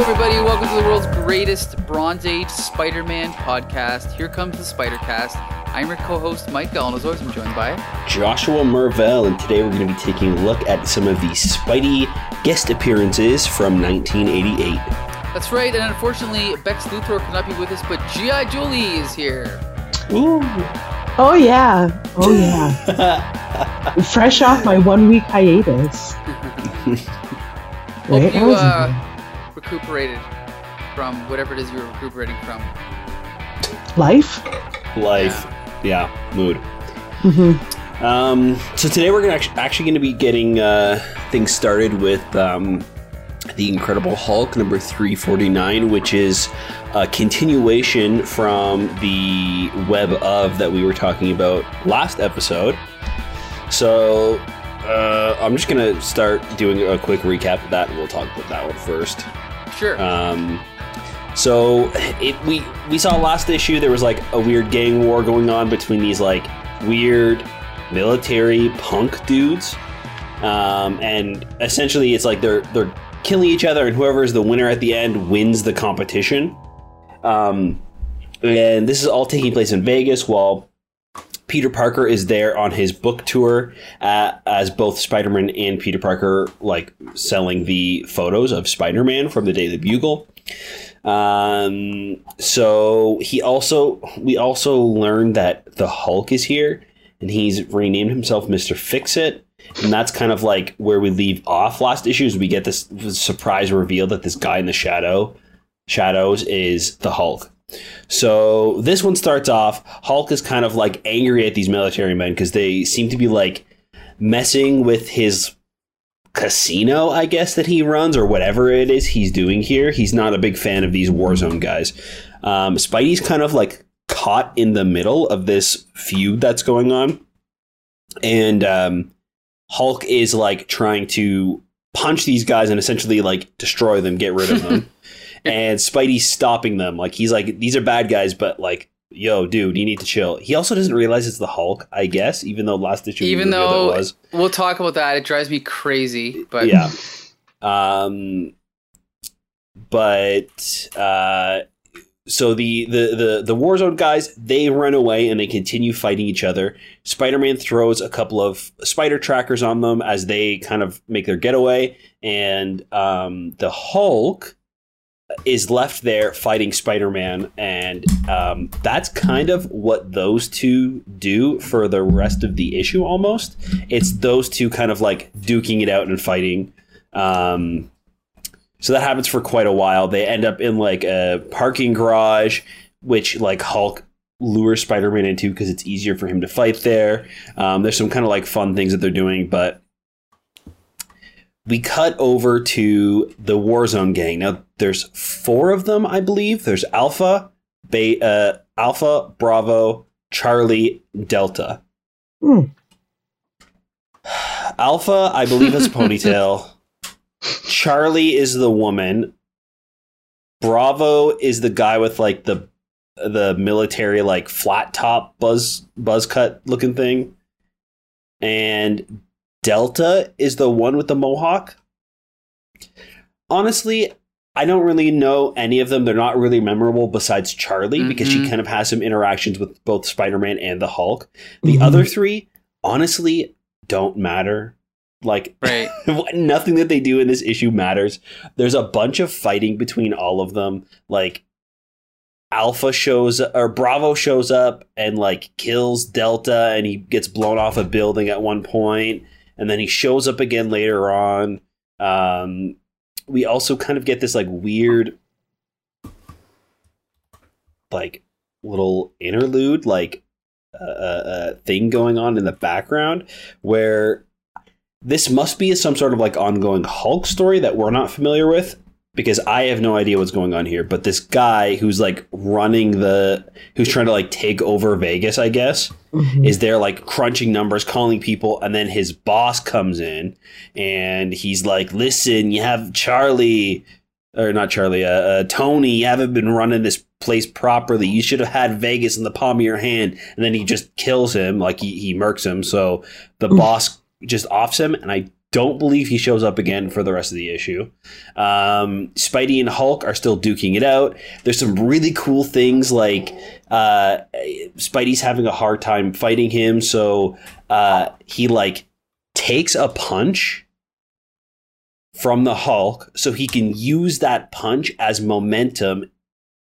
everybody. Welcome to the world's greatest Bronze Age Spider Man podcast. Here comes the Spider Cast. I'm your co host, Mike Gall, and as always, I'm joined by Joshua Mervell, and today we're going to be taking a look at some of the Spidey guest appearances from 1988. That's right, and unfortunately, Bex Luthor could not be with us, but G.I. Julie is here. Ooh. Oh yeah. Oh yeah. Fresh off my one week hiatus. Hope Right? You uh, recuperated from whatever it is you were recuperating from. Life. Life. Yeah, mood. hmm Um, so today we're gonna actually, actually going to be getting uh, things started with um, the Incredible Hulk number 349, which is a continuation from the web of that we were talking about last episode. So uh, I'm just going to start doing a quick recap of that, and we'll talk about that one first. Sure. Um, so it we we saw last issue there was like a weird gang war going on between these like weird military punk dudes, um, and essentially it's like they're they're killing each other, and whoever is the winner at the end wins the competition. Um, and this is all taking place in Vegas while Peter Parker is there on his book tour uh, as both Spider-Man and Peter Parker like selling the photos of Spider-Man from the Daily Bugle. Um, so he also we also learned that the Hulk is here and he's renamed himself Mister Fix It. And that's kind of like where we leave off last issues. We get this surprise reveal that this guy in the shadow shadows is the Hulk. So this one starts off. Hulk is kind of like angry at these military men because they seem to be like messing with his casino, I guess, that he runs or whatever it is he's doing here. He's not a big fan of these Warzone guys. Um, Spidey's kind of like caught in the middle of this feud that's going on. And um, Hulk is like trying to punch these guys and essentially like destroy them, get rid of them. and Spidey's stopping them. Like he's like, these are bad guys, but like, yo, dude, you need to chill. He also doesn't realize it's the Hulk, I guess, even though last issue Even though was. we'll talk about that, it drives me crazy. But yeah. Um, but uh, so the, the the the Warzone guys they run away and they continue fighting each other. Spider-Man throws a couple of spider trackers on them as they kind of make their getaway, and um, the Hulk is left there fighting Spider-Man, and um, that's kind of what those two do for the rest of the issue. Almost, it's those two kind of like duking it out and fighting. Um, so that happens for quite a while. They end up in like a parking garage, which like Hulk lures Spider-Man into because it's easier for him to fight there. Um, there's some kind of like fun things that they're doing, but we cut over to the Warzone gang. Now there's four of them, I believe. There's Alpha, Ba- uh, Alpha, Bravo, Charlie, Delta. Hmm. Alpha, I believe, is ponytail. Charlie is the woman. Bravo is the guy with like the the military like flat top buzz buzz cut looking thing. And Delta is the one with the mohawk. Honestly, I don't really know any of them. They're not really memorable besides Charlie because she Mhm. kind of has some interactions with both Spider-Man and the Hulk. The Mhm. other three honestly don't matter. Like right. nothing that they do in this issue matters. There's a bunch of fighting between all of them. Like Alpha shows or Bravo shows up and like kills Delta and he gets blown off a building at one point and then he shows up again later on. Um we also kind of get this like weird like little interlude like uh, uh, thing going on in the background where this must be some sort of like ongoing Hulk story that we're not familiar with because I have no idea what's going on here. But this guy who's like running the, who's trying to like take over Vegas, I guess, Mhm. is there like crunching numbers, calling people, and then his boss comes in and he's like, "Listen, you have Charlie." Or not Charlie, uh, uh, Tony. You haven't been running this place properly. You should have had Vegas in the palm of your hand. And then he just kills him, like he, he murks him. So the Mm. boss just offs him, and I don't believe he shows up again for the rest of the issue. Um, Spidey and Hulk are still duking it out. There's some really cool things like uh, Spidey's having a hard time fighting him, so uh, he like takes a punch from the Hulk so he can use that punch as momentum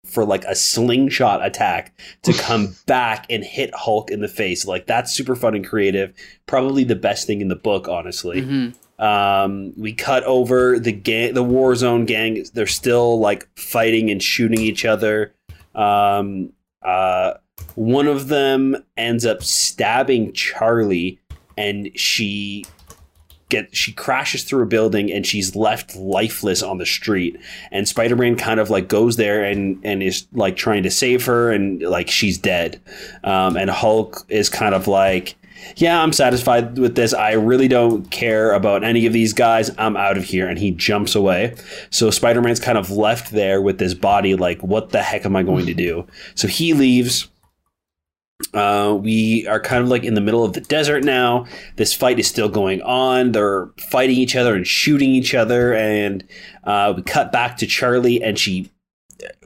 for like a slingshot attack to come back and hit Hulk in the face. Like that's super fun and creative. Probably the best thing in the book, honestly. Mm-hmm. Um, we cut over the gang, the Warzone gang. They're still like fighting and shooting each other. Um, uh, one of them ends up stabbing Charlie, and she get she crashes through a building and she's left lifeless on the street. And spider-man kind of like goes there and and is like trying to save her and like she's dead. Um, and hulk is kind of like yeah i'm satisfied with this. I really don't care about any of these guys. I'm out of here. And he jumps away. So spider-man's kind of left there with this body like what the heck am i going to do? So he leaves uh, we are kind of like in the middle of the desert now. This fight is still going on. They're fighting each other and shooting each other. And uh, we cut back to Charlie, and she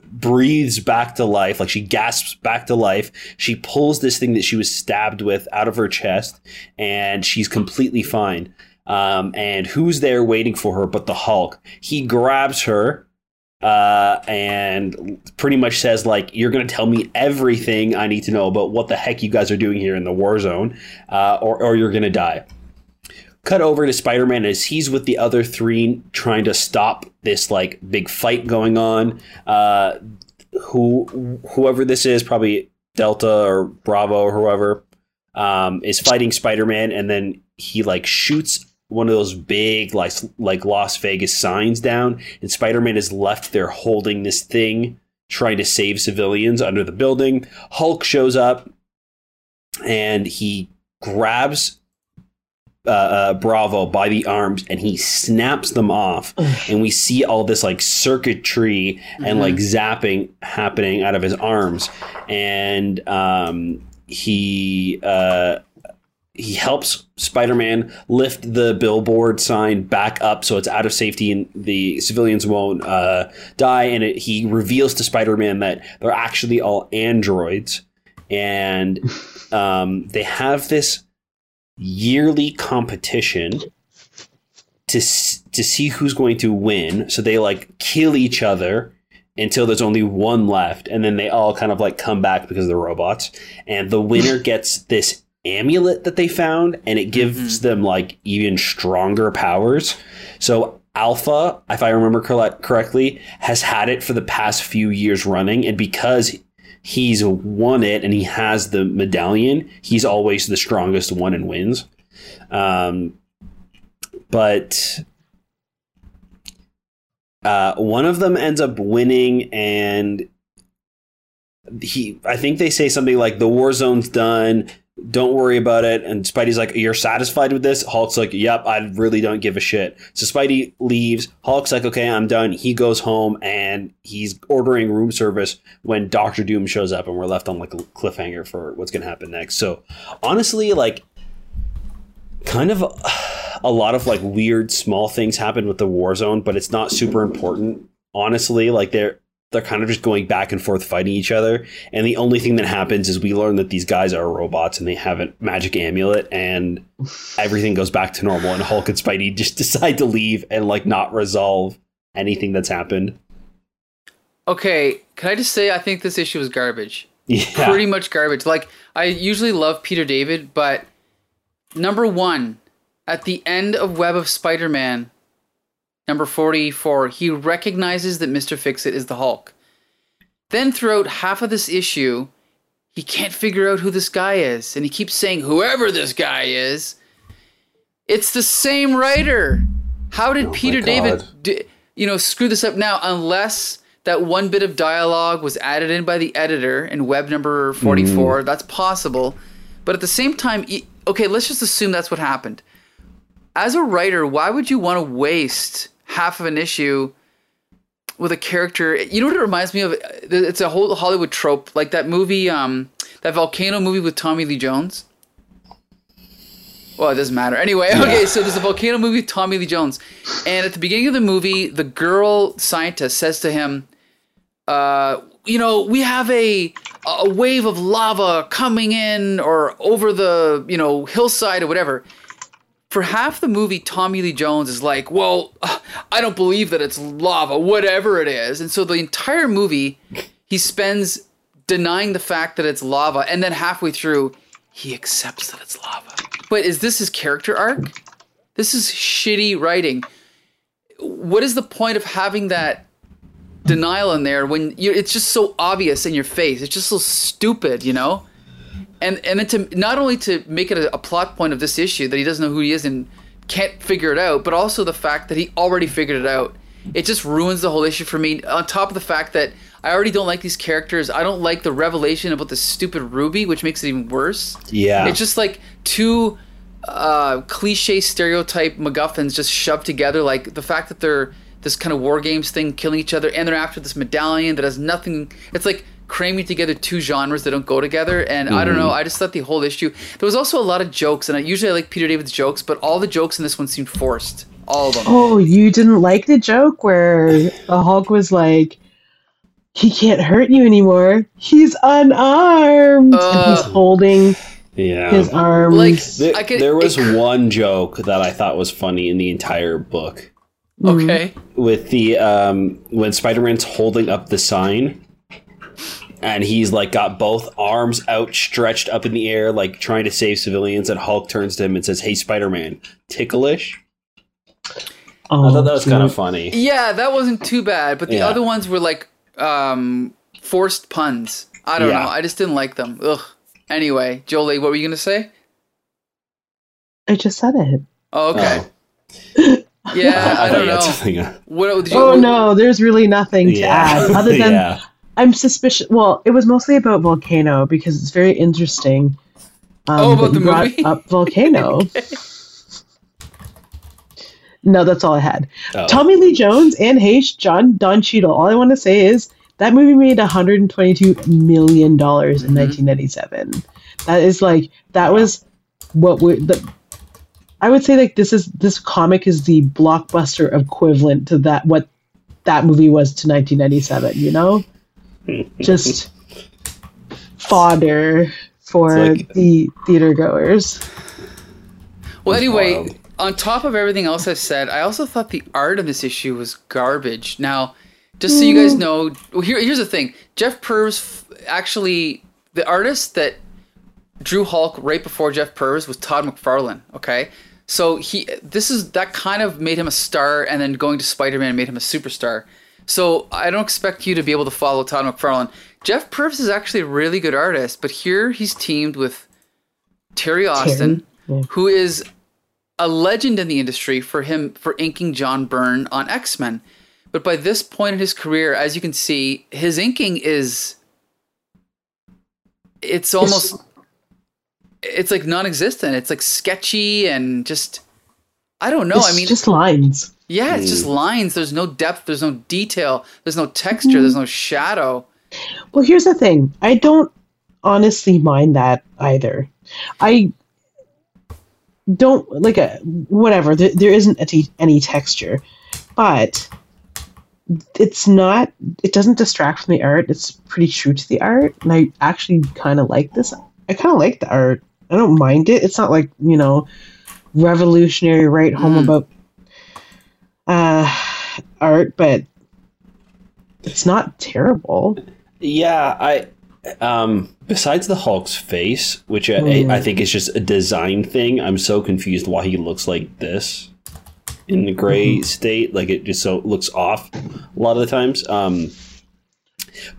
breathes back to life. Like she gasps back to life. She pulls this thing that she was stabbed with out of her chest, and she's completely fine. Um, and who's there waiting for her but the Hulk? He grabs her uh, and pretty much says like you're going to tell me everything I need to know about what the heck you guys are doing here in the war zone, uh, or or you're going to die. Cut over to Spider Man as he's with the other three trying to stop this like big fight going on. Uh, who whoever this is, probably Delta or Bravo or whoever, um, is fighting Spider Man, and then he like shoots one of those big like like Las Vegas signs down, and Spider Man is left there holding this thing, trying to save civilians under the building. Hulk shows up, and he grabs uh, uh, Bravo by the arms and he snaps them off, and we see all this like circuitry and mm-hmm. like zapping happening out of his arms, and um, he. Uh, he helps Spider-Man lift the billboard sign back up so it's out of safety and the civilians won't uh, die. And it, he reveals to Spider-Man that they're actually all androids, and um, they have this yearly competition to to see who's going to win. So they like kill each other until there's only one left, and then they all kind of like come back because they're robots. And the winner gets this amulet that they found and it gives mm-hmm. them like even stronger powers. So Alpha, if I remember correctly, has had it for the past few years running and because he's won it and he has the medallion, he's always the strongest one and wins. Um, but uh, one of them ends up winning and he I think they say something like the war zone's done don't worry about it. And Spidey's like, You're satisfied with this? Hulk's like, Yep, I really don't give a shit. So Spidey leaves. Hulk's like, Okay, I'm done. He goes home and he's ordering room service when Doctor Doom shows up, and we're left on like a cliffhanger for what's going to happen next. So honestly, like, kind of a lot of like weird small things happen with the war zone, but it's not super important. Honestly, like they're they're kind of just going back and forth fighting each other. And the only thing that happens is we learn that these guys are robots and they have a magic amulet and everything goes back to normal. And Hulk and Spidey just decide to leave and like not resolve anything that's happened. Okay, can I just say I think this issue is garbage. Yeah. Pretty much garbage. Like I usually love Peter David, but number 1 at the end of Web of Spider-Man Number 44, he recognizes that Mr. Fixit is the Hulk. Then, throughout half of this issue, he can't figure out who this guy is. And he keeps saying, whoever this guy is. It's the same writer. How did oh Peter David, d- you know, screw this up now? Unless that one bit of dialogue was added in by the editor in web number 44. Mm. That's possible. But at the same time, okay, let's just assume that's what happened. As a writer, why would you want to waste half of an issue with a character. You know what it reminds me of? It's a whole Hollywood trope, like that movie, um, that volcano movie with Tommy Lee Jones. Well, it doesn't matter. Anyway, okay, so there's a volcano movie with Tommy Lee Jones. And at the beginning of the movie, the girl scientist says to him, uh, you know, we have a a wave of lava coming in or over the, you know, hillside or whatever. For half the movie, Tommy Lee Jones is like, well, I don't believe that it's lava, whatever it is. And so the entire movie, he spends denying the fact that it's lava. And then halfway through, he accepts that it's lava. But is this his character arc? This is shitty writing. What is the point of having that denial in there when it's just so obvious in your face? It's just so stupid, you know? And and then to not only to make it a, a plot point of this issue that he doesn't know who he is and can't figure it out, but also the fact that he already figured it out. It just ruins the whole issue for me. On top of the fact that I already don't like these characters. I don't like the revelation about the stupid Ruby, which makes it even worse. Yeah. It's just like two uh, cliche stereotype MacGuffins just shoved together. Like the fact that they're this kind of war games thing, killing each other, and they're after this medallion that has nothing. It's like cramming together two genres that don't go together. And I don't know. I just thought the whole issue. There was also a lot of jokes, and I usually I like Peter David's jokes, but all the jokes in this one seemed forced. All of them. Oh, you didn't like the joke where the Hulk was like, he can't hurt you anymore. He's unarmed. and he's holding yeah. his arms. Like- There, I could- there was it- one joke that I thought was funny in the entire book Okay. with the um, when Spider-Man's holding up the sign and he's like got both arms outstretched up in the air like trying to save civilians and Hulk turns to him and says, "Hey Spider-Man, ticklish?" oh, I thought that was kind of funny. Yeah, that wasn't too bad, but the Yeah. other ones were like um, forced puns. I don't Yeah. know. I just didn't like them. Ugh. Anyway, Jolie, what were you gonna say? I just said it. Oh, okay. Oh. Yeah, I thought don't know. What did you? Oh what- no, there's really nothing to Yeah. add other than yeah. I'm suspicious. Well, it was mostly about Volcano because it's very interesting. Um, Oh, about the brought movie? up Volcano. No, that's all I had. Oh. Tommy Lee Jones and H. John Don Cheadle. All I want to say is that movie made 122 million dollars in Mhm. 1997. That is like that was what we the. I would say like this is this comic is the blockbuster equivalent to that what that movie was to 1997. You know, just fodder for like- the theater goers. Well, anyway, wild. on top of everything else I've said, I also thought the art of this issue was garbage. Now, just so you guys mm. know, well, here, here's the thing: Jeff Purves actually, the artist that drew Hulk right before Jeff Purves was Todd McFarlane. Okay, so he, this is that kind of made him a star, and then going to Spider Man made him a superstar. So I don't expect you to be able to follow Todd McFarlane. Jeff Purves is actually a really good artist, but here he's teamed with Terry Austin, yeah. who is a legend in the industry for him for inking John Byrne on X Men. But by this point in his career, as you can see, his inking is it's almost it's like non-existent. It's like sketchy and just I don't know. it's I mean, just lines. Yeah, it's just lines. There's no depth. There's no detail. There's no texture. There's no shadow. Well, here's the thing. I don't honestly mind that either. I don't like a whatever. There, there isn't any, any texture, but it's not. It doesn't distract from the art. It's pretty true to the art, and I actually kind of like this. I kind of like the art. I don't mind it. It's not like you know, revolutionary right home Mm. about uh art, but it's not terrible. Yeah, I um besides the Hulk's face, which I, Mm. I think is just a design thing, I'm so confused why he looks like this in the gray state. Like it just so looks off a lot of the times. Um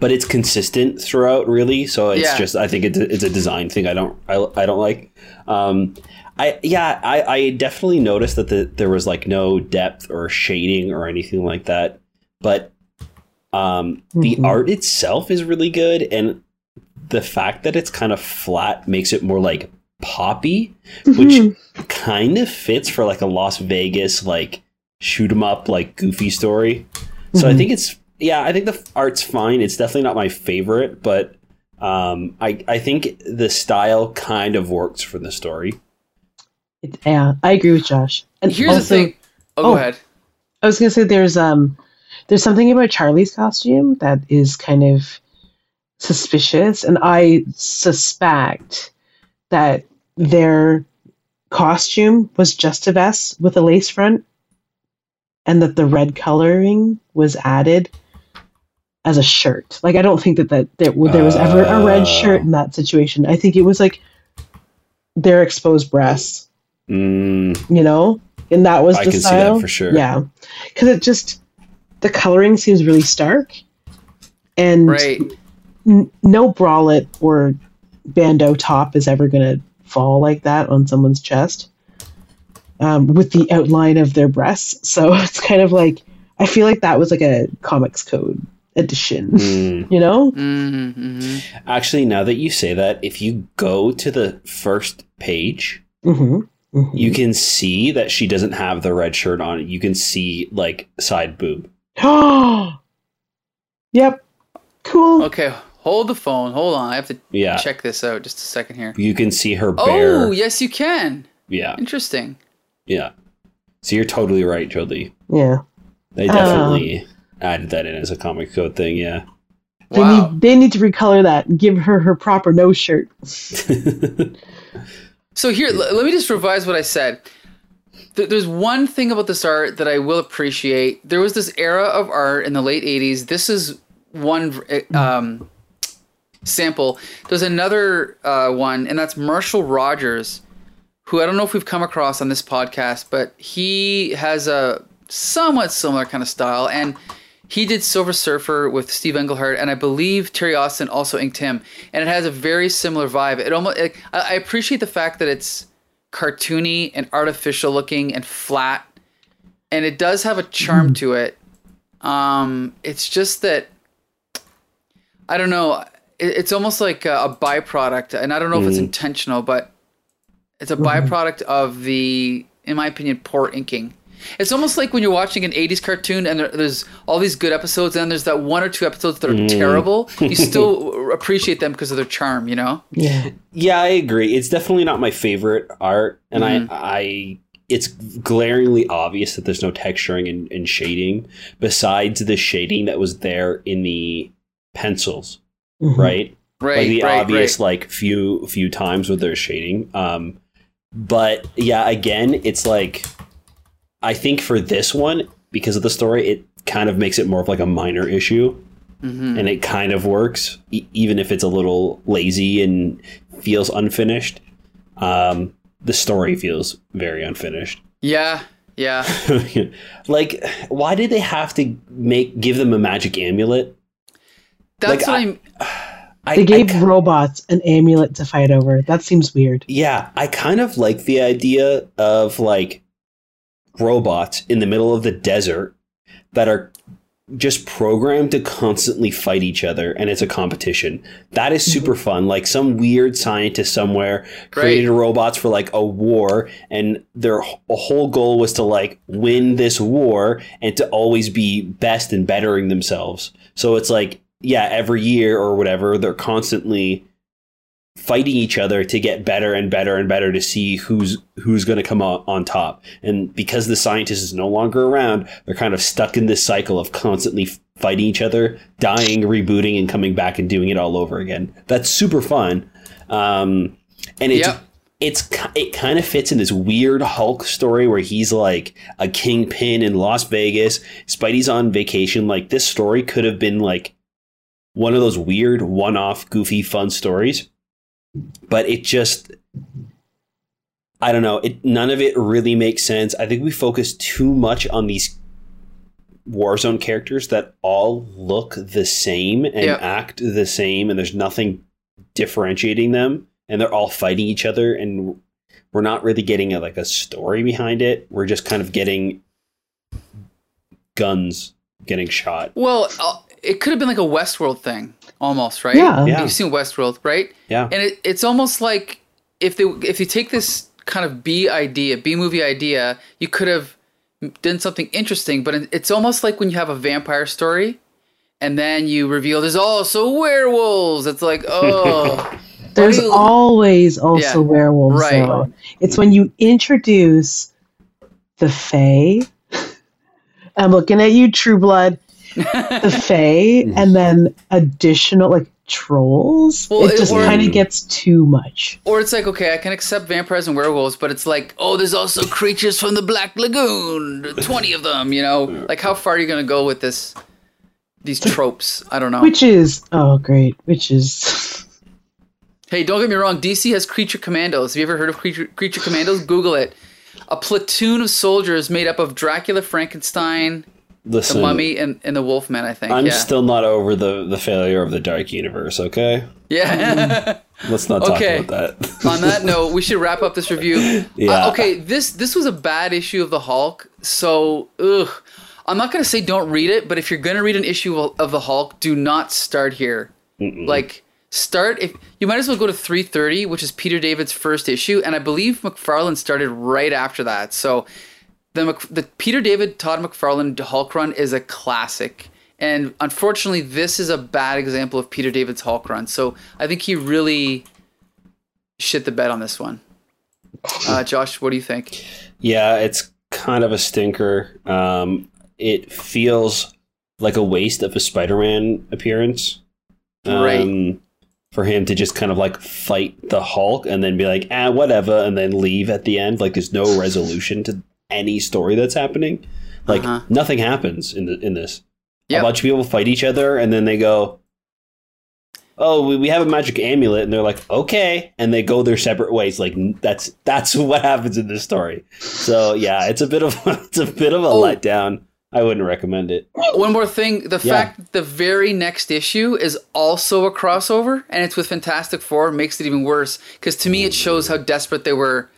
but it's consistent throughout really so it's Yeah. just i think it's a, it's a design thing i don't I, I don't like um i yeah i i definitely noticed that the, there was like no depth or shading or anything like that but um the Mhm. art itself is really good and the fact that it's kind of flat makes it more like poppy which Mhm. kind of fits for like a las vegas like shoot 'em up like goofy story so I Mhm. think it's yeah, I think the art's fine. It's definitely not my favorite, but um, I I think the style kind of works for the story. It, yeah, I agree with Josh. And Here's also, the thing. Oh, oh. go ahead. I was gonna say there's um there's something about Charlie's costume that is kind of suspicious, and I suspect that their costume was just a vest with a lace front, and that the red coloring was added as a shirt. Like I don't think that that there, there was ever a red shirt in that situation. I think it was like their exposed breasts, Mm, you know, and that was I the can see that style. for sure. Yeah, because it just the coloring seems really stark, and Right. n- no bralette or bandeau top is ever going to fall like that on someone's chest um, with the outline of their breasts. So it's kind of like I feel like that was like a comics code edition, mm. you know? Mm-hmm, hmm Actually, now that you say that, if you go to the first page, hmm you can see that she doesn't have the red shirt on. You can see like side boob. yep. Cool. Okay, hold the phone. Hold on. I have to Yeah, check this out just a second here. you can see her bare. Oh, yes, you can. Yeah, Interesting. yeah. So you're totally right, Jolie. Yeah. They Uh. Definitely added that in as a comic code thing. Yeah. They Wow. need they need to recolor that and give her her proper nose shirt. So here, l- let me just revise what I said. Th- There's one thing about this art that I will appreciate. There was this era of art in the late '80s. This is one um, sample. There's another uh, one, and that's Marshall Rogers, who I don't know if we've come across on this podcast, but he has a somewhat similar kind of style, and he did Silver Surfer with Steve Englehart, and I believe Terry Austin also inked him, and it has a very similar vibe. It almost like, I I appreciate the fact that it's cartoony and artificial looking and flat, and it does have a charm to it. Um, it's just that I don't know. It, it's almost like a, a byproduct, and I don't know if it's Mm. intentional, but it's a byproduct of the, in my opinion, poor inking. It's almost like when you're watching an 80s cartoon and there, there's all these good episodes, and then there's that one or two episodes that are Mm. terrible. You still appreciate them because of their charm, you know? Yeah. Yeah, I agree. It's definitely not my favorite art, and Mhm. I, I, it's glaringly obvious that there's no texturing and, and shading besides the shading that was there in the pencils, Mhm. right? Right. like the right, obvious right. like few few times with their shading. Um, but yeah, again, it's like I think for this one because of the story, it kind of makes it more of like a minor issue Mhm. and it kind of works, e- even if it's a little lazy and feels unfinished. Um, the story feels very unfinished. Yeah. Yeah. like, why did they have to make give them a magic amulet? That's Like, what I- I'm. I, They I gave ki- robots an amulet to fight over. That seems weird. yeah, I kind of like the idea of like robots in the middle of the desert that are just programmed to constantly fight each other and it's a competition. That is super mm-hmm. fun. Like some weird scientist somewhere created robots for like a war and their whole goal was to like win this war and to always be best and bettering themselves. So it's like yeah, every year or whatever they're constantly fighting each other to get better and better and better to see who's who's going to come on, on top. And because the scientist is no longer around, they're kind of stuck in this cycle of constantly fighting each other, dying, rebooting, and coming back and doing it all over again. That's super fun. Um, and it's Yep. it's it kind of fits in this weird Hulk story where he's like a kingpin in Las Vegas. Spidey's on vacation. Like this story could have been like one of those weird one-off, goofy, fun stories, but it just I don't know. It none of it really makes sense. I think we focus too much on these Warzone characters that all look the same and Yep. act the same, and there's nothing differentiating them, and they're all fighting each other, and we're not really getting a, like a story behind it. We're just kind of getting guns getting shot. Well, uh, it could have been like a Westworld thing, almost, right? Yeah. Yeah. You've seen Westworld, right? Yeah. And it, it's almost like if they if you take this kind of B idea, B movie idea, you could have done something interesting. But it's almost like when you have a vampire story, and then you reveal there's also werewolves. It's like, oh, There's you- always also Yeah, werewolves, right. though. It's when you introduce the Fae. I'm looking at you, True Blood. The Fae, mm-hmm. and then additional like trolls. Well, it it- just kind of gets too much. Or it's like, okay, I can accept vampires and werewolves, but it's like, oh, there's also creatures from the Black Lagoon, twenty of them. You know, like how far are you gonna go with this? These tropes, I don't know. Which is oh great, which is Hey, don't get me wrong. DC has creature commandos. Have you ever heard of creature creature commandos? Google it. A platoon of soldiers made up of Dracula, Frankenstein, the Mummy, and, and the Wolfman. I think. I'm yeah. still not over the the failure of the Dark Universe. Okay, yeah. let's not talk Okay. about that. On that note, we should wrap up this review. Yeah. Uh, okay, this this was a bad issue of the Hulk. So, ugh. I'm not gonna say don't read it, but if you're gonna read an issue of of the Hulk, do not start here. Like start if you might as well go to 330, which is Peter David's first issue, and I believe McFarlane started right after that. So the Mc, the Peter David Todd McFarlane Hulk run is a classic. And unfortunately, this is a bad example of Peter David's Hulk run. So I think he really shit the bed on this one. Uh, Josh, what do you think? Yeah, it's kind of a stinker. Um, it feels like a waste of a Spider-Man appearance. Um, Right. For him to just kind of like fight the Hulk and then be like, ah, whatever, and then leave at the end. Like, there's no resolution to any story that's happening. Like, Uh-huh. nothing happens in the, in this. Yep. A bunch of people fight each other, and then they go, "Oh, we, we have a magic amulet," and they're like, "Okay," and they go their separate ways. Like that's that's what happens in this story. So yeah, it's a bit of it's a bit of a Oh. letdown. I wouldn't recommend it. One more thing: the Yeah. fact that the very next issue is also a crossover, and it's with Fantastic Four, makes it even worse. Because to me, it shows how desperate they were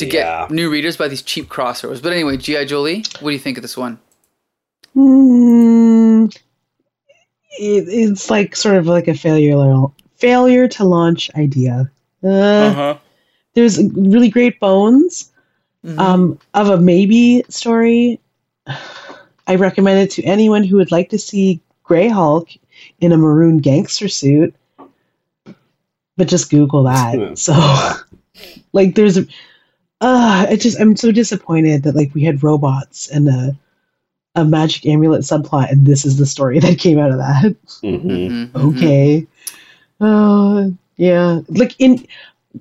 to get Yeah. new readers by these cheap crossovers. But anyway, GI Jolie, what do you think of this one? Mm, it, it's like sort of like a failure failure to launch idea. Uh, huh. There's really great bones Mhm. um, of a maybe story. I recommend it to anyone who would like to see Grey Hulk in a maroon gangster suit. But just Google that. So, like, there's a. Uh, I just I'm so disappointed that like we had robots and a a magic amulet subplot, and this is the story that came out of that. hmm Mhm, mhm. okay. Uh, yeah. Like in,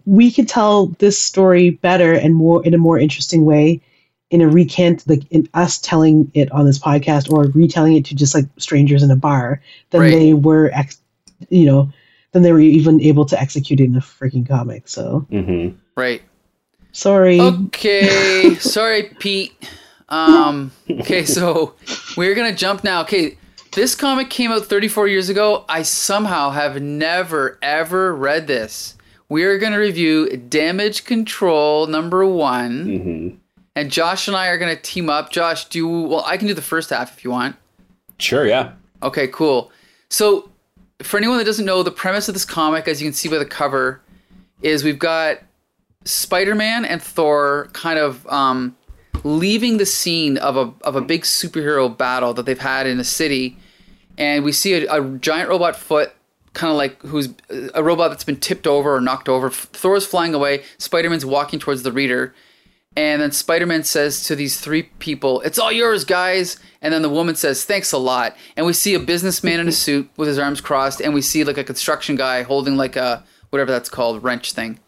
we could tell this story better and more in a more interesting way in a recant, like in us telling it on this podcast or retelling it to just like strangers in a bar than Right. they were, ex- you know, than they were even able to execute in the freaking comic. So hmm Right. Sorry. Okay. Sorry, Pete. Um, okay, so we're gonna jump now. Okay, this comic came out 34 years ago. I somehow have never ever read this. We're gonna review Damage Control number one, hmm and Josh and I are gonna team up. Josh, do well. I can do the first half if you want. Sure, yeah. Okay, cool. So, for anyone that doesn't know, the premise of this comic, as you can see by the cover, is we've got Spider Man and Thor kind of um, leaving the scene of a, of a big superhero battle that they've had in a city. And we see a, a giant robot foot, kind of like who's a robot that's been tipped over or knocked over. Thor's flying away, Spider Man's walking towards the reader. And then Spider Man says to these three people, It's all yours, guys. And then the woman says, Thanks a lot. And we see a businessman in a suit with his arms crossed, and we see like a construction guy holding like a whatever that's called, wrench thing.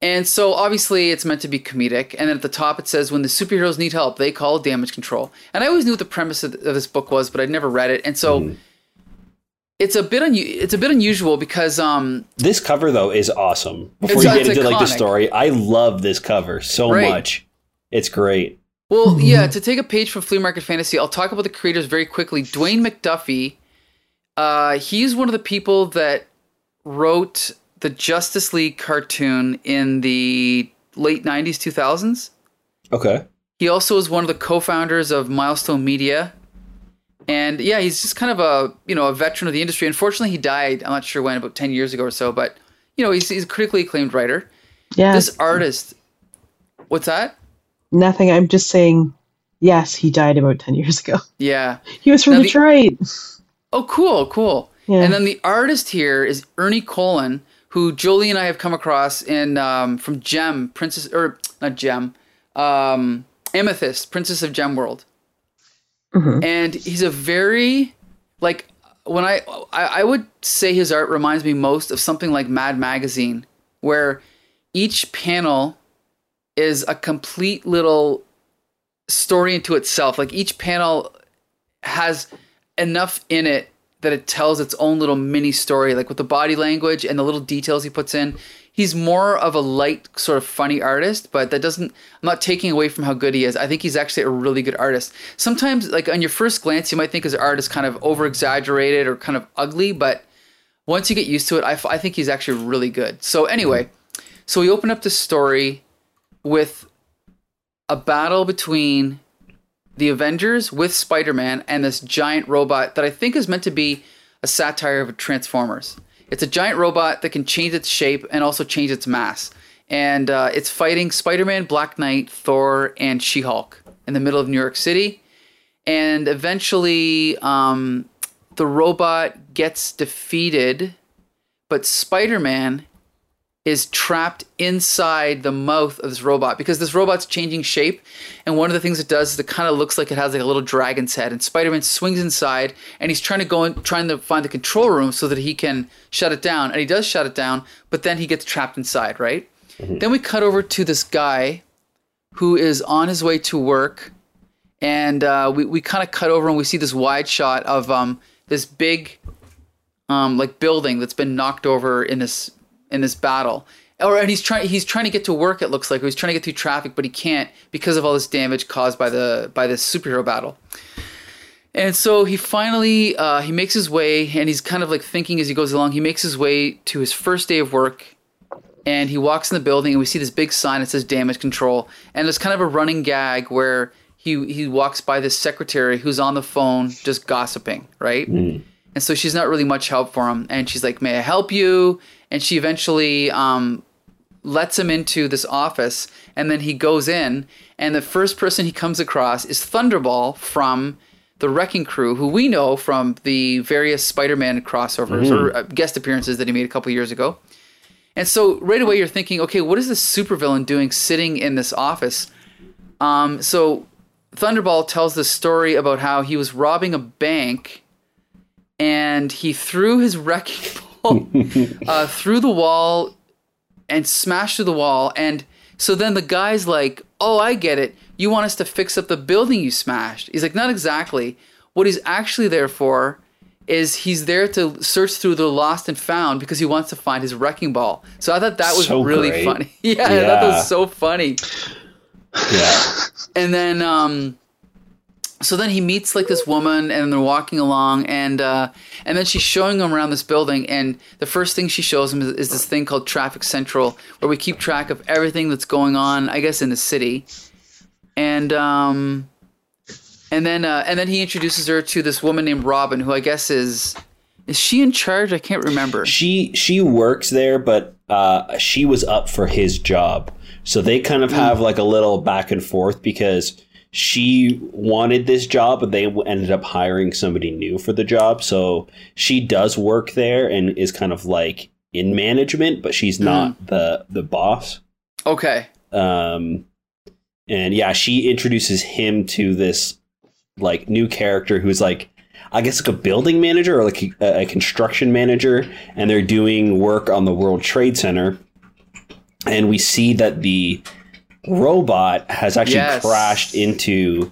And so obviously it's meant to be comedic. And then at the top it says, When the superheroes need help, they call damage control. And I always knew what the premise of, this book was, but I'd never read it. And so. It's a bit un- it's a bit unusual because um This cover though is awesome. Before you get into like the story, I love this cover so Right. much. It's great. Well, yeah, to take a page from Flea Market Fantasy, I'll talk about the creators very quickly. Dwayne McDuffie, uh, he's one of the people that wrote the Justice League cartoon in the late 90s, 2000s. Okay. He also is one of the co-founders of Milestone Media. And yeah, he's just kind of a, you know, a veteran of the industry. Unfortunately, he died, I'm not sure when, about 10 years ago or so, but you know, he's, he's a critically acclaimed writer. yeah. This artist, what's that? Nothing. I'm just saying. Yes, he died about ten years ago. Yeah. He was from Now the- Detroit. Oh, cool, cool. Yeah. And then the artist here is Ernie Colón, who Jolie and I have come across in um, from Gem Princess or not Gem, um, Amethyst Princess of Gem World, Mhm. and he's a very like when I, I I would say his art reminds me most of something like Mad Magazine, where each panel is a complete little story into itself. Like each panel has enough in it that it tells its own little mini story, like with the body language and the little details he puts in. He's more of a light, sort of funny artist, but that doesn't. I'm not taking away from how good he is. I think he's actually a really good artist. Sometimes, like on your first glance, you might think his art is kind of over exaggerated or kind of ugly, but once you get used to it, I, f- I think he's actually really good. So anyway, so we open up the story with a battle between the Avengers with Spider-Man and this giant robot that I think is meant to be a satire of Transformers. It's a giant robot that can change its shape and also change its mass. And uh, it's fighting Spider-Man, Black Knight, Thor, and She-Hulk in the middle of New York City. And eventually, um, the robot gets defeated, but Spider-Man is trapped inside the mouth of this robot because this robot's changing shape. And one of the things it does is it kind of looks like it has like a little dragon's head. And Spider-Man swings inside and he's trying to go in, trying to find the control room so that he can shut it down. And he does shut it down, but then he gets trapped inside, right? Then we cut over to this guy who is on his way to work. And uh, we, we kind of cut over and we see this wide shot of um, this big um, like building that's been knocked over in this in this battle. Or and he's trying he's trying to get to work. It looks like or he's trying to get through traffic, but he can't because of all this damage caused by the by this superhero battle. And so he finally uh, he makes his way, and he's kind of like thinking as he goes along. He makes his way to his first day of work, and he walks in the building, and we see this big sign that says "Damage Control," and there's kind of a running gag where he he walks by this secretary who's on the phone just gossiping, right? And so she's not really much help for him. And she's like, May I help you? And she eventually um, lets him into this office. And then he goes in. And the first person he comes across is Thunderball from the Wrecking Crew, who we know from the various Spider Man crossovers or uh, guest appearances that he made a couple years ago. And so right away you're thinking, okay, what is this supervillain doing sitting in this office? Um, so Thunderball tells this story about how he was robbing a bank and he threw his wrecking ball uh, through the wall and smashed through the wall. And so then the guy's like, Oh, I get it. You want us to fix up the building you smashed. He's like, Not exactly. What he's actually there for is he's there to search through the lost and found because he wants to find his wrecking ball. So I thought that was So really great. funny. yeah, I thought that was so funny Yeah. and then um so then he meets like this woman and they're walking along and uh and then she's showing him around this building and the first thing she shows him is, is this thing called traffic central where we keep track of everything that's going on i guess in the city. And um and then uh and then he introduces her to this woman named robin who i guess is is she in charge? I can't remember. She she works there, but uh, she was up for his job, so they kind of have like a little back and forth because she wanted this job, but they ended up hiring somebody new for the job. So she does work there and is kind of like in management, but she's not the the boss. okay Um, and yeah, she introduces him to this like new character who's like, I guess like a building manager or like a, a construction manager, and they're doing work on the World Trade Center. And we see that the robot has actually Yes. crashed into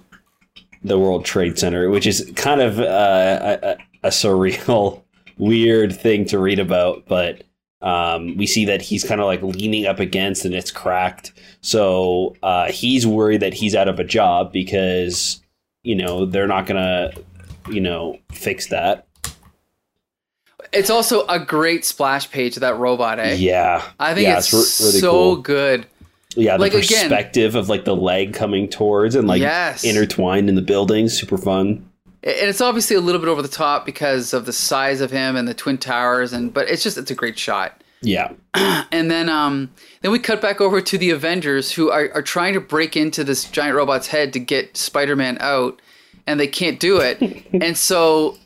the World Trade Center, which is kind of uh, a, a, surreal, weird thing to read about. But um, we see that he's kind of like leaning up against and it's cracked. So uh, he's worried that he's out of a job because, you know, they're not going to, you know, fix that. it's also a great splash page of that robot eh Yeah. i think yeah, it's, re- really so cool. good Yeah, the like, again- perspective of like the leg coming towards and like Yes. intertwined in the building, super fun. and it's obviously a little bit over the top because of the size of him and the twin towers and but it's just it's a great shot Yeah. and then um then we cut back over to the avengers who are, are trying to break into this giant robot's head to get spider-man out and they can't do it and so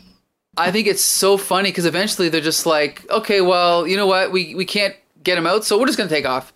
I think it's so funny because eventually they're just like, okay, well, you know what, we we can't get him out, so we're just gonna take off.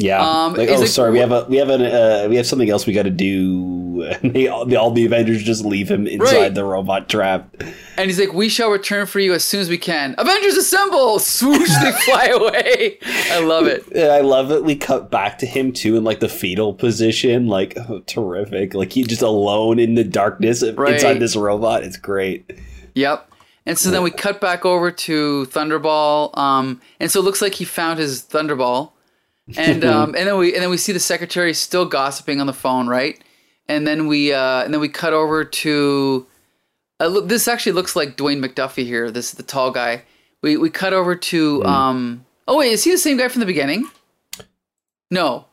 Yeah. Um, like, oh, sorry. We have a we have an uh, we have something else we got to do. And they, all, the, all the Avengers just leave him inside Right. the robot trap. And he's like, we shall return for you as soon as we can. Avengers assemble! Swoosh, they fly away. I love it. I love it. We cut back to him too in like the fetal position. Like oh, terrific. Like he's just alone in the darkness Right. inside this robot. It's great. Yep. And so then we cut back over to Thunderball. Um, and so it looks like he found his Thunderball. And um, and then we and then we see the secretary still gossiping on the phone, right? And then we uh, and then we cut over to uh, look, this actually looks like Dwayne McDuffie here. This is the tall guy. We we cut over to um. Oh wait, is he the same guy from the beginning? No,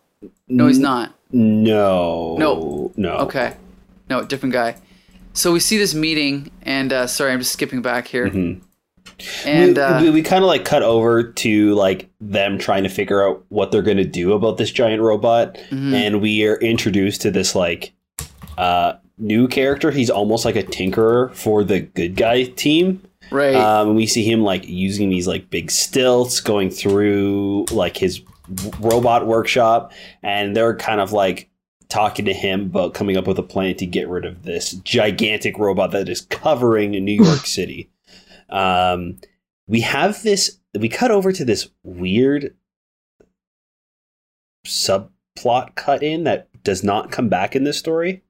no, he's not. No. No. No. Okay. No, different guy. So we see this meeting, and uh, sorry, I'm just skipping back here. And we, uh, we, we kind of like cut over to like them trying to figure out what they're going to do about this giant robot. Mm-hmm. and we are introduced to this like uh new character. He's almost like a tinkerer for the good guy team. Right, um and we see him like using these like big stilts going through like his robot workshop. And they're kind of like talking to him about coming up with a plan to get rid of this gigantic robot that is covering New York City. Um, we have this. We cut over to this weird subplot cut in that does not come back in this story,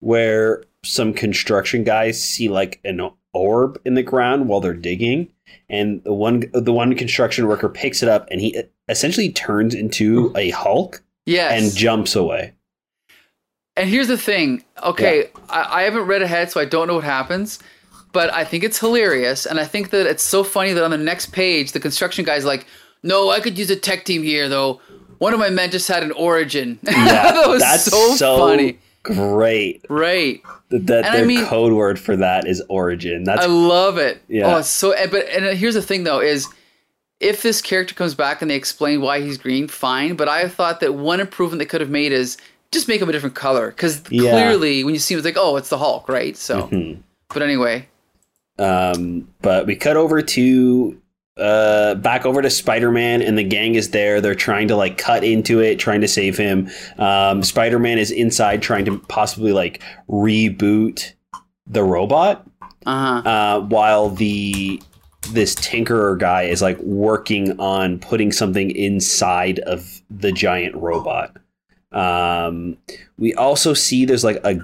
where some construction guys see like an orb in the ground while they're digging, and the one the one construction worker picks it up and he essentially turns into a Hulk yes. and jumps away. And here's the thing. Okay, I, I haven't read ahead, so I don't know what happens. But I think it's hilarious, and I think that it's so funny that on the next page, the construction guy's like, "No, I could use a tech team here, though. One of my men just had an origin." Yeah, that was that's so, so, funny. great. Right. That, that And I their mean- code word for that is origin. That's I love it. Yeah. Oh, it's so. But and here's the thing, though, is if this character comes back and they explain why he's green, fine. But I thought that one improvement they could have made is just make him a different color, because Yeah. clearly when you see him, it's like, oh, it's the Hulk, right? So. Mhm. But anyway, Um, but we cut over to uh, back over to Spider-Man, and the gang is there. They're trying to like cut into it, trying to save him. Um, Spider-Man is inside, trying to possibly like reboot the robot, uh huh. uh, while the this tinkerer guy is like working on putting something inside of the giant robot. Um, we also see there's like a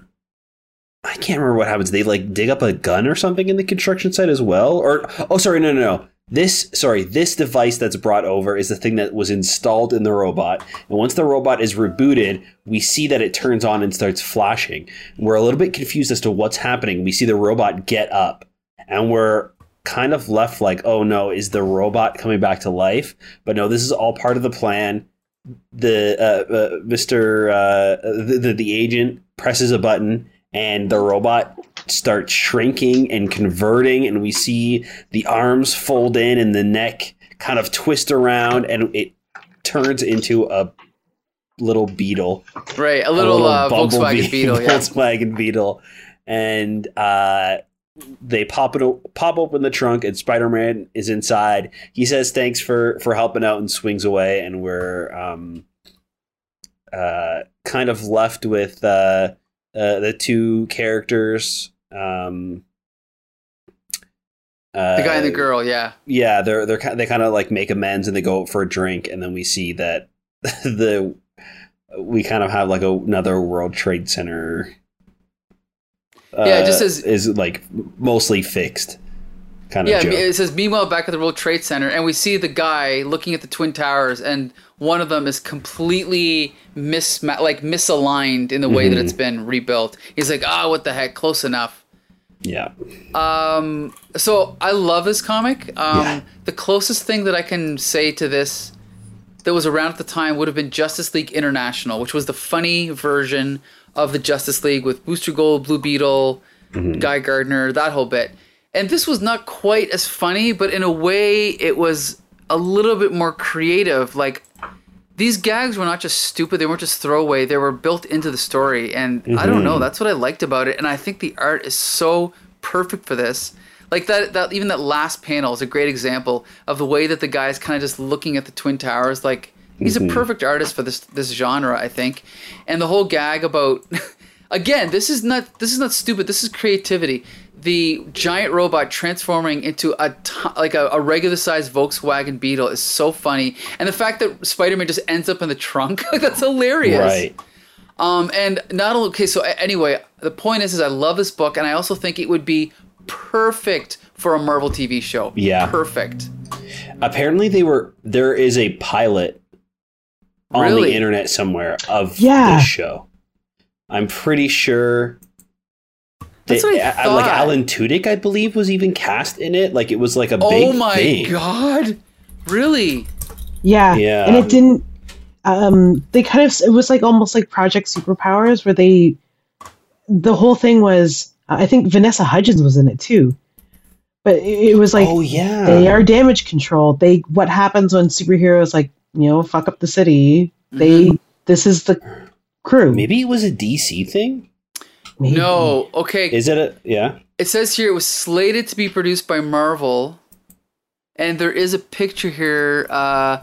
I can't remember what happens. They like dig up a gun or something in the construction site as well. Or oh, sorry, no, no, no. This sorry, this device that's brought over is the thing that was installed in the robot. And once the robot is rebooted, we see that it turns on and starts flashing. We're a little bit confused as to what's happening. We see the robot get up, and we're kind of left like, oh no, is the robot coming back to life? But no, this is all part of the plan. The uh, uh, Mister uh, the, the the agent presses a button and the robot starts shrinking and converting and we see the arms fold in and the neck kind of twist around and it turns into a little beetle Right, a a little, uh, Volkswagen Beetle. Yeah. Volkswagen Beetle, and uh, they pop it pop open the trunk, and Spider Man is inside. He says thanks for for helping out and swings away, and we're um, uh, kind of left with uh, uh, the two characters. Um, the guy and the uh, girl. Yeah. yeah, they're they're they kind of like make amends and they go out for a drink, and then we see that the we kind of have like a, another World Trade Center. Yeah, it just uh, says- is like mostly fixed, kind of Yeah, it says meanwhile back at the World Trade Center, and we see the guy looking at the twin towers, and one of them is completely mis like misaligned in the way that Mhm. it's been rebuilt. He's like, ah, what the heck, close enough. yeah, Um, so I love this comic. Um, Yeah. The closest thing that I can say to this that was around at the time would have been Justice League International, which was the funny version of the Justice League with Booster Gold, Blue Beetle, Guy Gardner, that whole bit. And this was not quite as funny, but in a way, it was a little bit more creative. Like these gags were not just stupid; they weren't just throwaway. They were built into the story, and I don't know. Mm-hmm. That's what I liked about it, and I think the art is so perfect for this. Like that, that even that last panel is a great example of the way that the guy is kind of just looking at the twin towers. Like he's a mm-hmm. perfect artist for this this genre, I think. And the whole gag about again, this is not this is not stupid. This is creativity. The giant robot transforming into a t- like a, a regular sized Volkswagen Beetle is so funny, and the fact that Spider Man just ends up in the trunk that's hilarious. Right. Um, and not only okay. So anyway, the point is, is I love this book, and I also think it would be perfect for a Marvel TV show. Yeah. perfect. Apparently, they were. There is a pilot on Really? the internet somewhere of Yeah. this show. I'm pretty sure. That's that- what I uh, like. Alan Tudyk, I believe, was even cast in it. Like it was like a Oh big my thing. god! Really? Yeah. Yeah. And it didn't um they kind of it was like almost like Project Superpowers where they the whole thing was I think Vanessa Hudgens was in it too. But it, it was like oh yeah, they are damage control. They what happens when superheroes like, you know, fuck up the city. They this is the crew. Maybe it was a DC thing. Maybe. No. Okay. Is it a yeah? It says here it was slated to be produced by Marvel, and there is a picture here. Uh,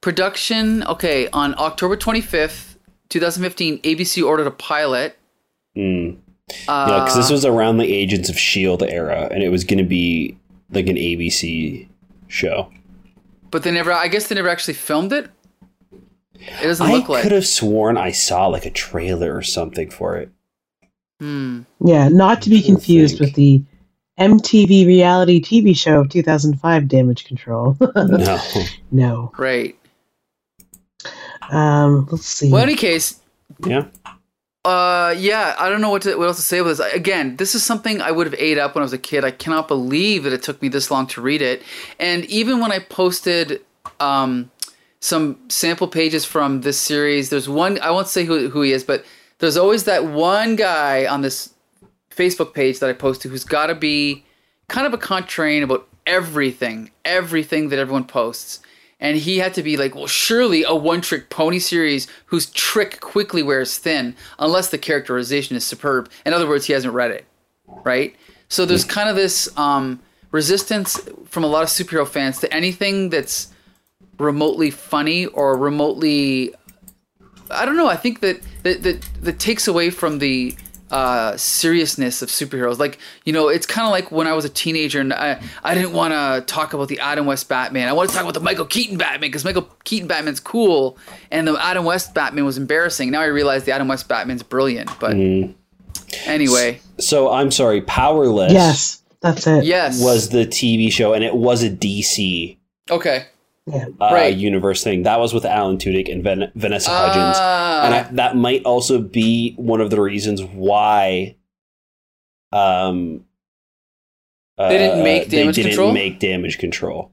production. Okay, on October twenty fifth, two thousand fifteen, ABC ordered a pilot. Mm. Uh, Yeah, because this was around the Agents of Shield era, and it was going to be like an ABC show. but they never. I guess they never actually filmed it. It doesn't I look like. I could have sworn I saw like a trailer or something for it. Hmm. Yeah, not to be I confused think. with the MTV reality TV show of 2005 Damage Control. No, no. Right. Um, let's see. Well, in any case, yeah, Uh, yeah, I don't know what to, what else to say about this. Again, this is something I would have ate up when I was a kid. I cannot believe that it took me this long to read it. And even when I posted um, some sample pages from this series, there's one I won't say who who he is, but there's always that one guy on this Facebook page that I post to who's got to be kind of a contrarian about everything, everything that everyone posts. And he had to be like, well, surely a one trick pony series whose trick quickly wears thin, unless the characterization is superb. In other words, he hasn't read it, right? So there's kind of this um, resistance from a lot of superhero fans to anything that's remotely funny or remotely I don't know. I think that that that, that takes away from the uh, seriousness of superheroes. Like you know, it's kind of like when I was a teenager and I I didn't want to talk about the Adam West Batman. I want to talk about the Michael Keaton Batman because Michael Keaton Batman's cool and the Adam West Batman was embarrassing. Now I realize the Adam West Batman's brilliant. But anyway, So I'm sorry, Powerless yes, that's it. yes, was the TV show, and it was a DC okay. Yeah. uh, Right. universe thing. That was with Alan Tudyk and Ven- Vanessa Hudgens, Ah. and I, that might also be one of the reasons why. Um, They didn't uh, make Damage they didn't Control? make damage control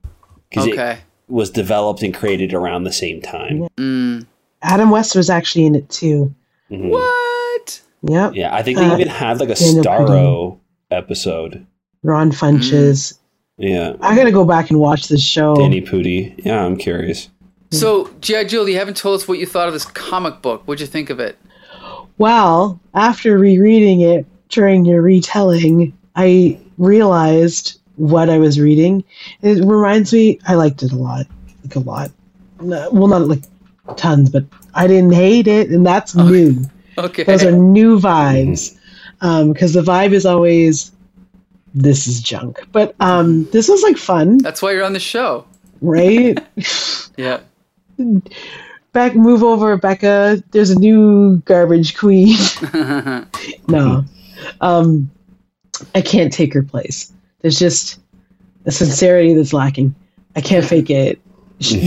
because it was developed and created around the same time. Mm. Adam West was actually in it too. Mhm. What? Yep. Yeah, I think they Uh, even had like a Daniel Starro episode. Ron Funches. Yeah, I gotta go back and watch this show. Danny Pudi. Yeah, I'm curious. So, G.I. Jill, you haven't told us what you thought of this comic book. What'd you think of it? Well, after rereading it during your retelling, I realized what I was reading. It reminds me, I liked it a lot. Like a lot. Well, not like tons, but I didn't hate it, and that's new. Okay. Those are new vibes. Um, because the vibe is always, this is junk. But um, this was like fun, That's why you're on the show. right? Yeah. Back, move over, Becca. There's a new garbage queen. no, um, I can't take her place. There's just a sincerity that's lacking. I can't fake it. She,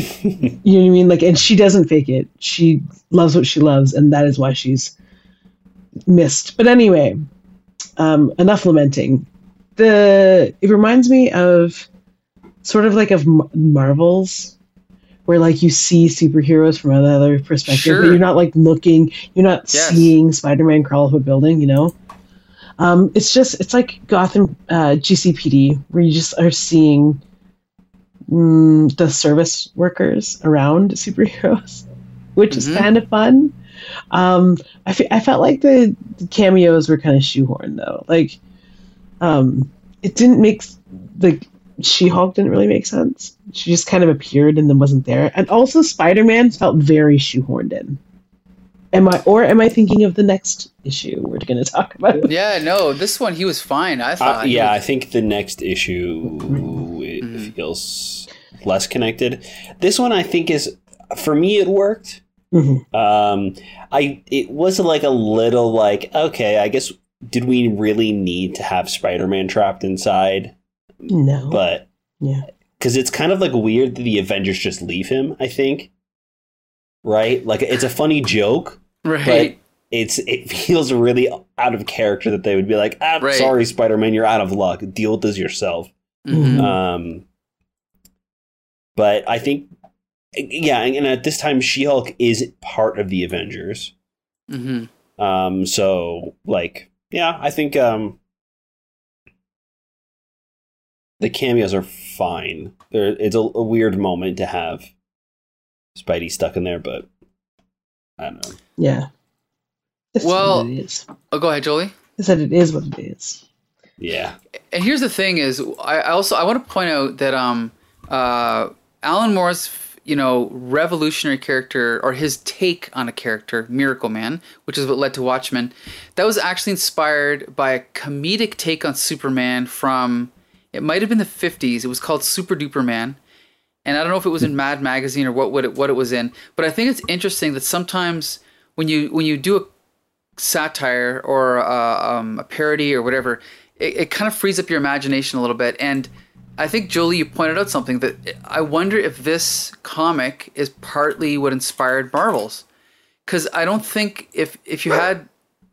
you know what I mean? Like, and she doesn't fake it. She loves what she loves, and that is why she's missed. But anyway, um, enough lamenting. The it reminds me of sort of like of Marvels, where like you see superheroes from another perspective, Sure. but you're not like looking, you're not Yes. seeing Spider-Man crawl up a building, you know. Um, it's just it's like Gotham uh, GCPD, where you just are seeing mm, the service workers around superheroes, which is Mhm. kind of fun. Um, I fe- I felt like the, the cameos were kind of shoehorned though. Like, um, it didn't make s- like She-Hulk didn't really make sense. She just kind of appeared and then wasn't there. And also Spider-Man felt very shoehorned in. Am I or am I thinking of the next issue we're going to talk about? Yeah, no, this one he was fine. I Uh, thought. yeah, I think the next issue it Mm-hmm. feels less connected. This one, I think, is for me. It worked. Mhm. Um, I it was like a little like okay, I guess did we really need to have Spider-Man trapped inside? No. But yeah. because it's kind of like weird that the Avengers just leave him. I think, right? Like it's a funny joke, right. it's it feels really out of character that they would be like, ah, Right. sorry, Spider Man, you're out of luck. Deal with this yourself. Mhm. Um, but I think, yeah, and at this time, She Hulk is part of the Avengers. Mhm. Um, so like, yeah, I think um, the cameos are fine. There, it's a, a weird moment to have Spidey stuck in there, but I don't know. Yeah. This is Well- what it is. Oh, go ahead, Jolie. I said it is what it is. Yeah, And here's the thing: is I, I also I want to point out that um uh Alan Moore's you know revolutionary character or his take on a character, Miracle Man, which is what led to Watchmen, that was actually inspired by a comedic take on Superman from it might have been the 50s. It was called Super Duper Man. And I don't know if it was in Mad Magazine or what what it, what it was in, but I think it's interesting that sometimes when you when you do a satire or uh, um, a parody or whatever, it, it kind of frees up your imagination a little bit. And I think Jolie, you pointed out something that I wonder if this comic is partly what inspired Marvels, because I don't think if if you had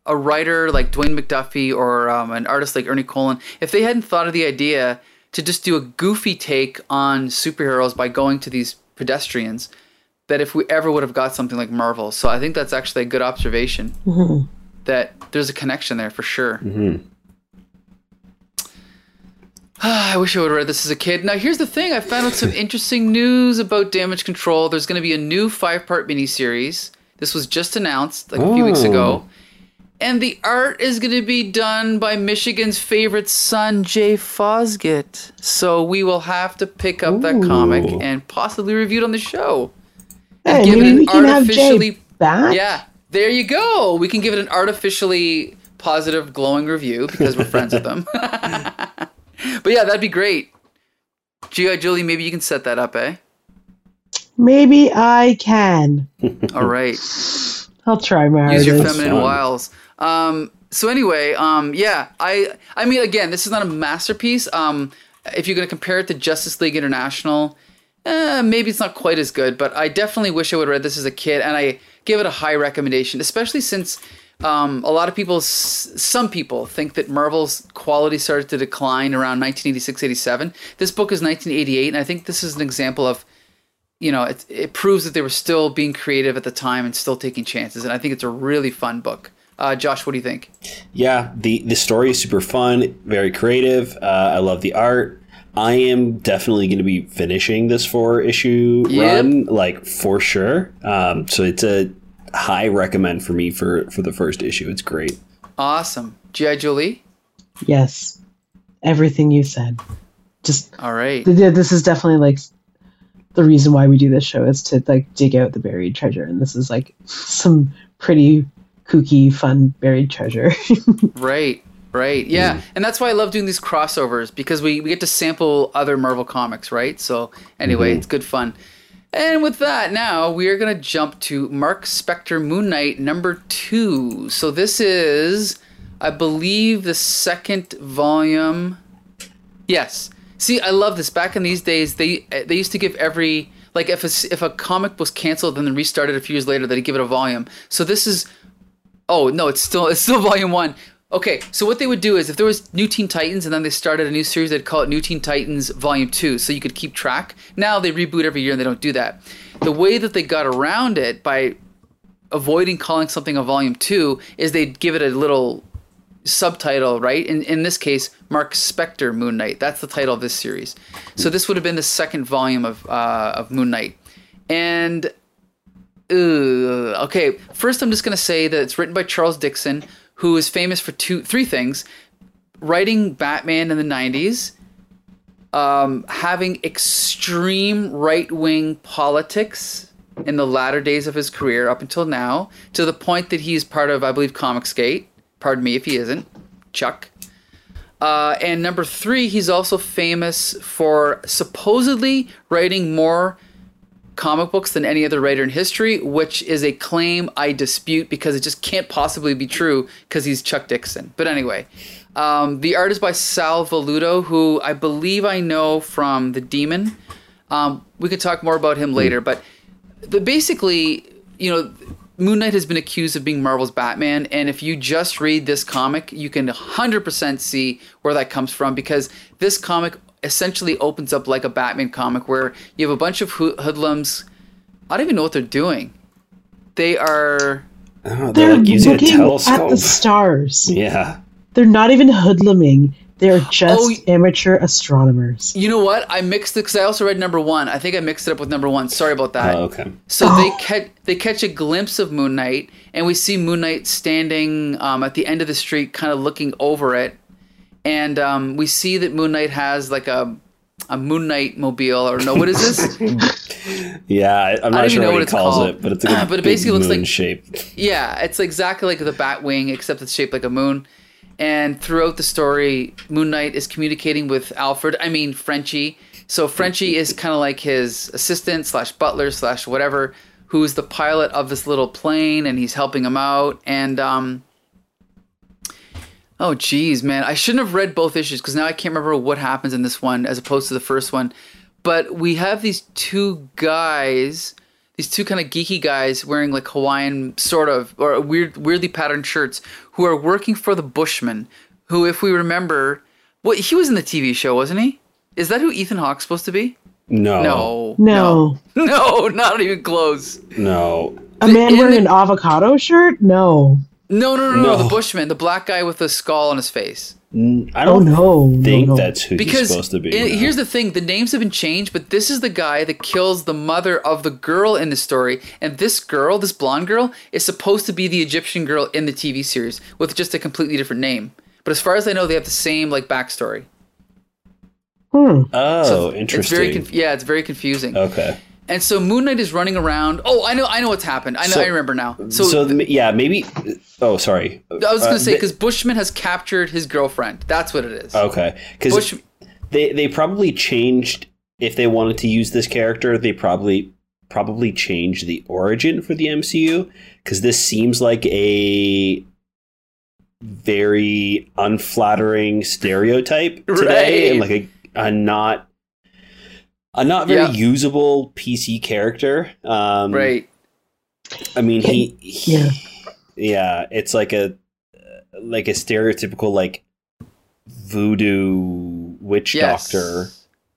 a writer like Dwayne McDuffie or um, an artist like Ernie Colón, if they hadn't thought of the idea to just do a goofy take on superheroes by going to these pedestrians, that if we ever would have got something like Marvel. So I think that's actually a good observation Mhm. that there's a connection there for sure. hmm I wish I would have read this as a kid. Now, here's the thing I found out some interesting news about Damage Control. There's going to be a new five part miniseries. This was just announced like a few weeks ago. And the art is going to be done by Michigan's favorite son, Jay Fosgitt. So we will have to pick up that comic and possibly review it on the show. Hey, give it an we can have artificially-. Yeah, there you go. We can give it an artificially positive, glowing review because we're friends with them. but yeah, that'd be great. G.I. Julie, maybe you can set that up, eh? Maybe I can. All right. I'll try my Use your feminine fun. wiles. Um, so anyway, um, yeah, I I mean, again, this is not a masterpiece. Um, if you're going to compare it to Justice League International, eh, maybe it's not quite as good. But I definitely wish I would have read this as a kid, and I give it a high recommendation, especially since um, a lot of people, s- some people, think that Marvel's quality started to decline around 1986-87. This book is 1988, and I think this is an example of you know, it, it proves that they were still being creative at the time and still taking chances. And I think it's a really fun book. Uh, Josh, what do you think? Yeah, the the story is super fun, very creative. Uh, I love the art. I am definitely going to be finishing this four issue Yep. run, like for sure. Um, so it's a high recommend for me for for the first issue. It's great. Awesome. G.I. Jolie? Yes, everything you said. Just All right. th- th- this is definitely like the reason why we do this show is to like dig out the buried treasure, and this is like some pretty kooky, fun buried treasure. Right. Right. Yeah. Mm. And that's why I love doing these crossovers because we, we get to sample other Marvel comics, right? So, anyway, mm-hmm. it's good fun. And with that, now we are going to jump to Mark Spector Moon Knight number two. So, this is, I believe, the second volume. Yes. See, I love this. Back in these days, they they used to give every like if a, if a comic was canceled and then restarted a few years later, they'd give it a volume. So this is Oh no, it's still it's still volume one. Okay, so what they would do is if there was New Teen Titans and then they started a new series, they'd call it New Teen Titans Volume Two, so you could keep track. Now they reboot every year and they don't do that. The way that they got around it by avoiding calling something a volume two is they'd give it a little subtitle, right? In in this case, Mark Spector Moon Knight. That's the title of this series. So this would have been the second volume of uh, of Moon Knight, and okay, first I'm just gonna say that it's written by Charles Dixon, who is famous for two, three things: writing Batman in the 90s, um, having extreme right wing politics in the latter days of his career up until now, to the point that he's part of, I believe, Comicsgate. Pardon me if he isn't. Chuck. Uh, and number three, he's also famous for supposedly writing more comic books than any other writer in history, which is a claim I dispute because it just can't possibly be true because he's Chuck Dixon. But anyway, um, the art is by Sal Velluto, who I believe I know from The Demon. Um, we could talk more about him later, but the, basically, you know, Moon Knight has been accused of being Marvel's Batman, and if you just read this comic, you can 100% see where that comes from because this comic essentially opens up like a Batman comic where you have a bunch of hoodlums. I don't even know what they're doing. They are. Oh, they're, They're like using a looking at the stars. yeah. They're not even hoodluming. They're just Oh, amateur astronomers. You know what? I mixed it because I also read number one. I think I mixed it up with number one. Sorry about that. Oh, okay. So Oh. they catch they catch a glimpse of Moon Knight, and we see Moon Knight standing um, at the end of the street, kind of looking over it, and um, we see that Moon Knight has like a a Moon Knight mobile, or no, what is this? Yeah, I, I'm not sure know what, what he it's calls called. it, but it's a But it basically looks like- shape. yeah, it's exactly like the Batwing, except it's shaped like a moon. And throughout the story, Moon Knight is communicating with Alfred. I mean Frenchie. So Frenchie is kind of like his assistant slash butler slash whatever, who's the pilot of this little plane, and he's helping him out. And um, oh geez, man, I shouldn't have read both issues because now I can't remember what happens in this one as opposed to the first one. But we have these two guys, these two kind of geeky guys wearing like Hawaiian sort of or weird, weirdly patterned shirts, who are working for the Bushmen. Who, if we remember, what he was in the TV show, wasn't he? Is that who Ethan Hawke's supposed to be? No. No, No. no, no, not even close. No. A man in wearing the- an avocado shirt? No. No, no, no, no, No. the Bushman, the black guy with the skull on his face. N- I Oh don't no. think no, no. that's who he's because supposed to be. i- no. here's the thing the names have been changed but this is the guy that kills the mother of the girl in the story and this girl this blonde girl is supposed to be the egyptian girl in the tv series with just a completely different name but as far as i know they have the same like backstory Hmm. oh, So interesting. it's very conf- yeah it's very confusing okay. And so moon knight is running around oh i know i know what's happened i know So- i remember now So, so, the, yeah, maybe. Oh, sorry. i was gonna Uh, say because bushman has captured his girlfriend that's what it is Okay, because Bush, they they probably changed if they wanted to use this character. They probably probably changed the origin for the MCU because this seems like a very unflattering stereotype today, and like a, a not a not very Yeah. usable PC character. Um, right I mean, he, he Yeah. yeah, it's like a like a stereotypical like voodoo witch yes doctor.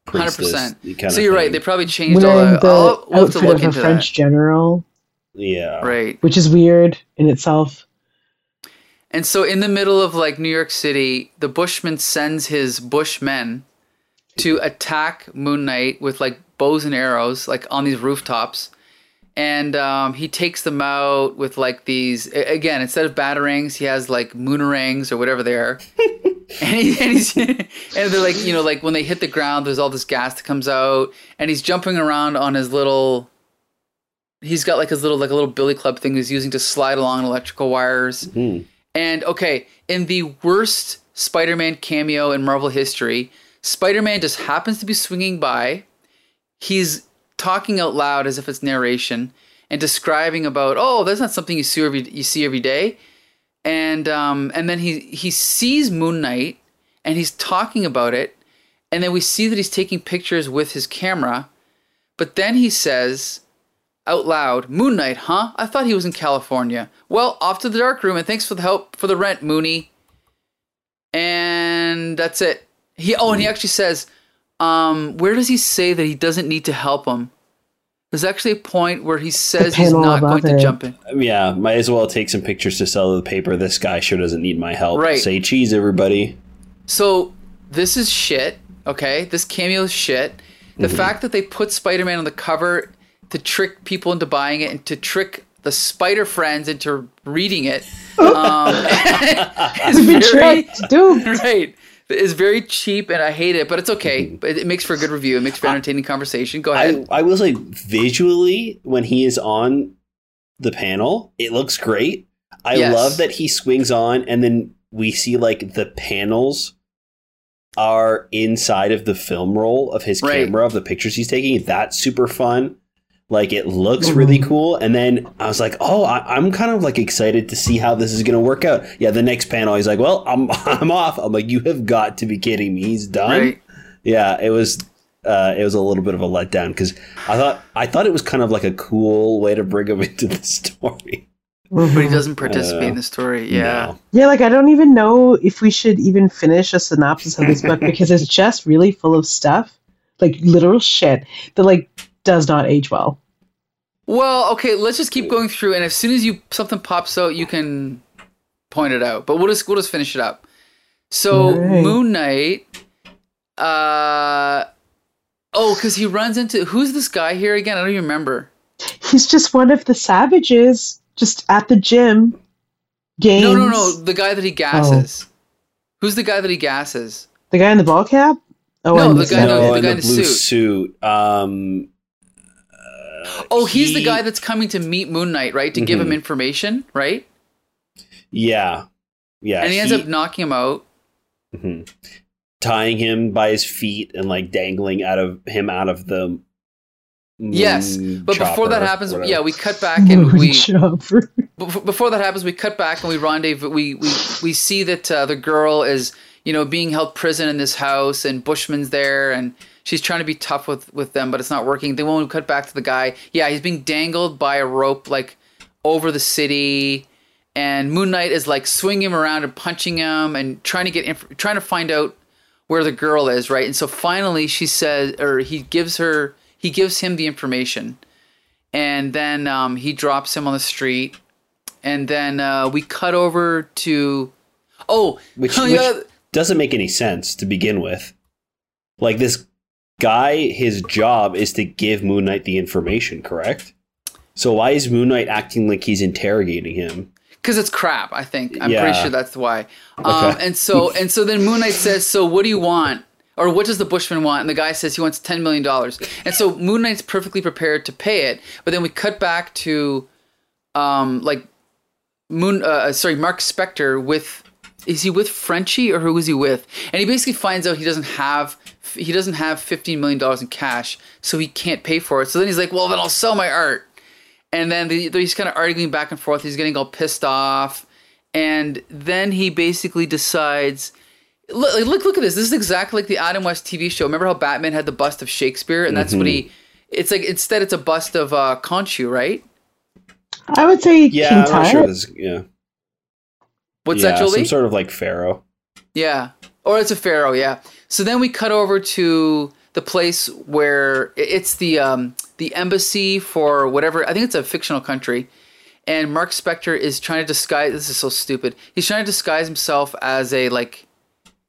100% so you're right they probably changed all Wearing the I'll, we'll have to outfit look of a into French that general, yeah. right which is weird in itself. And so in the middle of like New York City, the Bushman sends his Bushmen to attack Moon Knight with like bows and arrows, like on these rooftops. And um, he takes them out with like these again instead of batarangs, he has like moonerangs or whatever they are. and, he, and he's and they're like you know like when they hit the ground, there's all this gas that comes out, and he's jumping around on his little. He's got like his little like a little billy club thing he's using to slide along electrical wires. Hmm. And okay, in the worst Spider Man cameo in Marvel history, Spider Man just happens to be swinging by. He's talking out loud as if it's narration and describing about, oh, that's not something you see every, you see every day. And um, and then he he sees Moon Knight and he's talking about it. And then we see that he's taking pictures with his camera. But then he says, out loud, Moon Knight, huh? I thought he was in California. Well, off to the dark room, and thanks for the help for the rent, Mooney. And that's it. He oh, and he actually says, um, where does he say that he doesn't need to help him? There's actually a point where he says he's not going above to jump in. Yeah, might as well take some pictures to sell to the paper. This guy sure doesn't need my help. Right. Say cheese, everybody. So this is shit. Okay, this cameo is shit. The Mm-hmm. fact that they put Spider-Man on the cover to trick people into buying it and to trick the Spider friends into reading it Um, I've it's been very, tricked, dude. right. It's very cheap, and I hate it, but it's okay. Mm-hmm. But it makes for a good review. It makes for entertaining conversation. Go ahead. I, I will say visually when he is on the panel, it looks great. I Yes. love that he swings on and then we see like the panels are inside of the film roll of his Right. camera of the pictures he's taking. That's super fun. Like it looks really Mhm. cool. And then I was like, oh, I, I'm kind of like excited to see how this is going to work out. Yeah, the next panel, he's like, well, I'm I'm off. I'm like, you have got to be kidding me. He's done right. yeah it was uh, it was a little bit of a letdown because i thought i thought it was kind of like a cool way to bring him into the story But he doesn't participate Uh, in the story. Yeah. No. Yeah, like I don't even know if we should even finish a synopsis of this book because it's just really full of stuff, like literal shit that like does not age well. Well, okay. Let's just keep going through, and as soon as you something pops out, you can point it out. But we'll just we'll just finish it up. So Alright. Moon Knight. Uh. Oh, because he runs into who's this guy here again? I don't even remember. He's just one of the savages, just at the gym. Games. No, no, no. The guy that he gasses. Who's the guy that he gasses? The guy in the ball cap. Oh, No, the guy- no, no the in guy the in the blue suit. suit, um Oh, he's the guy that's coming to meet Moon Knight, right? To give him Mhm. information, right? yeah yeah and he ends up knocking him out. mhm. tying him by his feet and like dangling out of him out of the Yes, But before that happens, whatever. yeah, we cut back and Moon we chopper. before that happens, we cut back and we rendezvous. We we we see that uh, the girl is you know being held prison in this house, and Bushman's there, and she's trying to be tough with with them, but it's not working. They won't cut back to the guy, yeah, he's being dangled by a rope like over the city, and Moon Knight is like swinging him around and punching him and trying to get inf- trying to find out where the girl is, right? And so finally, she says, or he gives her, he gives him the information and then um, he drops him on the street, and then uh, we cut over to oh, which, oh, which doesn't make any sense to begin with. Like this guy, his job is to give Moon Knight the information, correct? So why is Moon Knight acting like he's interrogating him? because it's crap. I think I'm Yeah. pretty sure that's why. Um, Okay. and so and so then Moon Knight says, "So what do you want?" Or what does the Bushman want? And the guy says he wants ten million dollars. And so Moon Knight's perfectly prepared to pay it. But then we cut back to, um, like, Moon. Uh, sorry, Mark Spector with. Is he with Frenchie or who is he with? And he basically finds out he doesn't have he doesn't have fifteen million dollars in cash, so he can't pay for it. So then he's like, "Well, then I'll sell my art." and then they, they're kind of arguing back and forth. He's getting all pissed off, and then he basically decides. Look, look, look at this. This is exactly like the Adam West TV show. Remember how Batman had the bust of Shakespeare, and that's what he. It's like instead, it's a bust of uh, Khonshu, right? I would say Yeah, King I'm not sure. This, yeah, What's yeah, that, Jolie? Some sort of like pharaoh. Yeah. Or it's a pharaoh, yeah. So then we cut over to the place where it's the um, the embassy for whatever. I think it's a fictional country, and Mark Spector is trying to disguise. This is so stupid. He's trying to disguise himself as a like,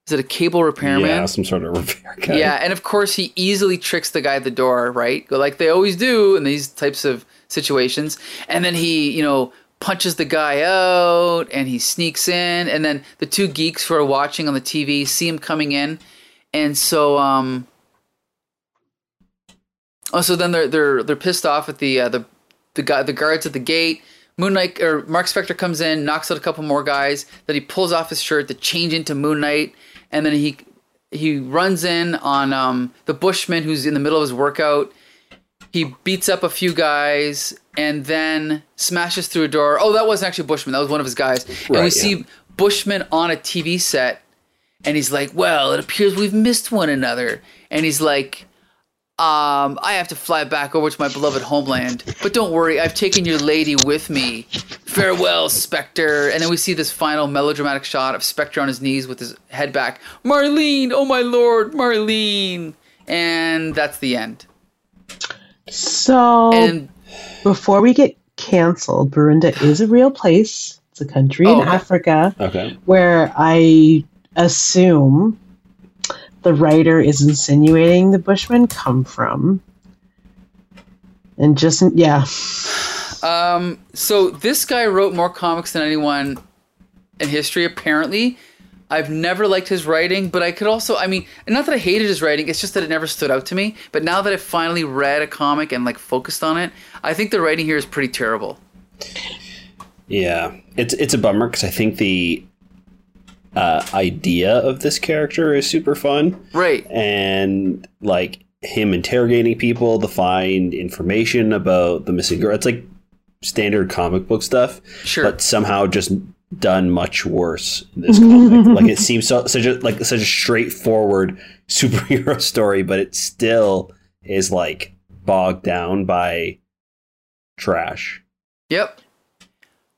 is it a cable repairman? Yeah, some sort of repair guy. Yeah, and of course he easily tricks the guy at the door, right? Like they always do in these types of situations. And then he, you know, punches the guy out and he sneaks in and then the two geeks who are watching on the TV see him coming in. And so um Oh, so then they're they're they're pissed off at the uh, the the guy the guards at the gate. Moon Knight or Mark Spector comes in, knocks out a couple more guys. Then he pulls off his shirt to change into Moon Knight, and then he he runs in on um, the Bushman who's in the middle of his workout. He beats up a few guys and then smashes through a door. Oh, that wasn't actually Bushman. That was one of his guys. and we yeah. see Bushman on a TV set, and he's like, "Well, it appears we've missed one another." And he's like, um, I have to fly back over to my beloved homeland. But don't worry, I've taken your lady with me. Farewell, Spector. And then we see this final melodramatic shot of Spector on his knees with his head back. Marlene, oh my lord, Marlene. And that's the end. So And before we get canceled, Burundi is a real place. It's a country Oh, in okay. Africa Okay. where I assume the writer is insinuating the Bushmen come from. And just yeah, um, so this guy wrote more comics than anyone in history. Apparently, I've never liked his writing, but I could also, I mean, not that I hated his writing, it's just that it never stood out to me. But now that I've finally read a comic and like focused on it, I think the writing here is pretty terrible. Yeah, it's it's a bummer because I think the uh, idea of this character is super fun, Right. and like him interrogating people to find information about the missing girl. It's like standard comic book stuff, Sure. but somehow just done much worse in this comic. like it seems so such a like such a straightforward superhero story, but it still is like bogged down by trash. Yep.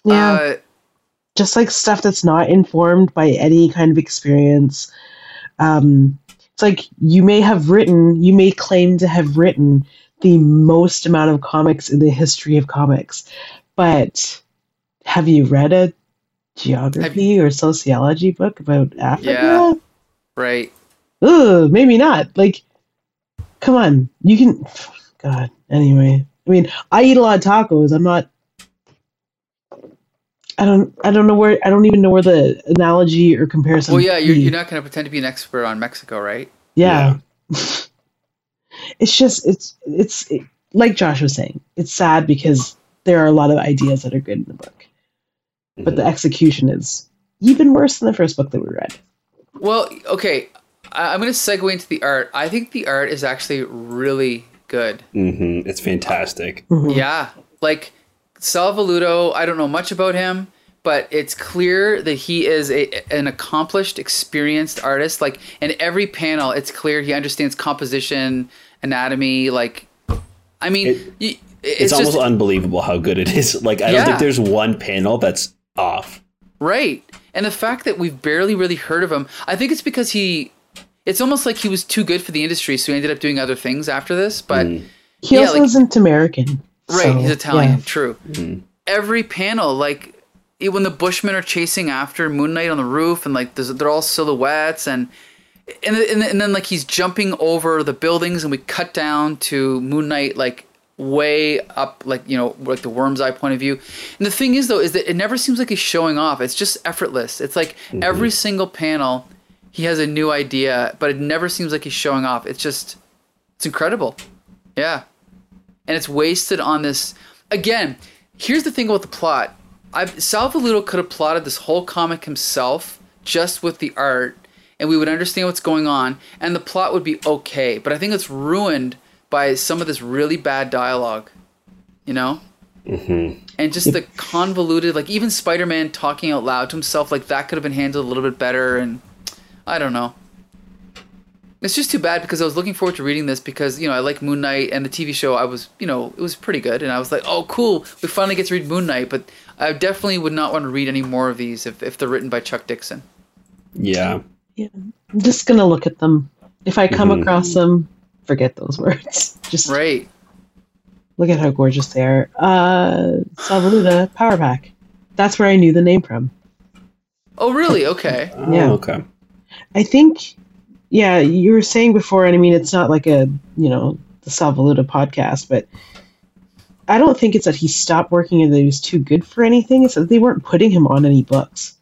Yeah. Uh, just like stuff that's not informed by any kind of experience. Um, it's like you may have written, you may claim to have written the most amount of comics in the history of comics, but have you read a geography or sociology book about Africa? Yeah. right. Ugh, maybe not. Like, come on, you can. God. Anyway, I mean, I eat a lot of tacos. I'm not. I don't. I don't know where. I don't even know where the analogy or comparison. Well, yeah, you're, you're not going to pretend to be an expert on Mexico, right? Yeah. it's just. It's. It's it, like Josh was saying. It's sad because there are a lot of ideas that are good in the book, but the execution is even worse than the first book that we read. Well, okay. I, I'm going to segue into the art. I think the art is actually really good. hmm It's fantastic. Mhm. Yeah. Like Sal Velluto, I don't know much about him, but it's clear that he is a, an accomplished, experienced artist. Like in every panel, it's clear he understands composition, anatomy. Like, I mean, It- y- It's, it's, almost just unbelievable how good it is. Like I don't think there's one panel that's off. right. And the fact that we've barely really heard of him, I think it's because he. It's almost like he was too good for the industry, so he ended up doing other things after this. But Mm. He Yeah, also like- isn't American. Right, so, he's Italian. yeah. True. Mhm. Every panel, like when the Bushmen are chasing after Moon Knight on the roof, and like they're all silhouettes, and and and, and then like he's jumping over the buildings, and we cut down to Moon Knight like way up, like you know, like the worm's eye point of view. And the thing is, though, is that it never seems like he's showing off. It's just effortless. It's like every single panel, he has a new idea, but it never seems like he's showing off. It's just, it's incredible. Yeah and it's wasted on this. Again, here's the thing about the plot. I've, Sal Velluto could have plotted this whole comic himself just with the art, and we would understand what's going on, and the plot would be okay. But I think it's ruined by some of this really bad dialogue. You know. Mm-hmm. And just the convoluted, like even Spider-Man talking out loud to himself, like that could have been handled a little bit better. And I don't know. It's just too bad because I was looking forward to reading this because you know I like Moon Knight and the TV show. I was you know it was pretty good and I was like oh cool we finally get to read Moon Knight. But I definitely would not want to read any more of these if, if they're written by Chuck Dixon. Yeah. Yeah. I'm just gonna look at them. If I come Mhm. across them, forget those words. Just Right. look at how gorgeous they are. Uh, Sal Velluto Power Pack. That's where I knew the name from. Oh really? Okay. Oh, Yeah. Okay. I think, yeah, you were saying before, and I mean, it's not like a, you know, the Sal Velluto podcast, but I don't think it's that he stopped working and that he was too good for anything. It's that they weren't putting him on any books.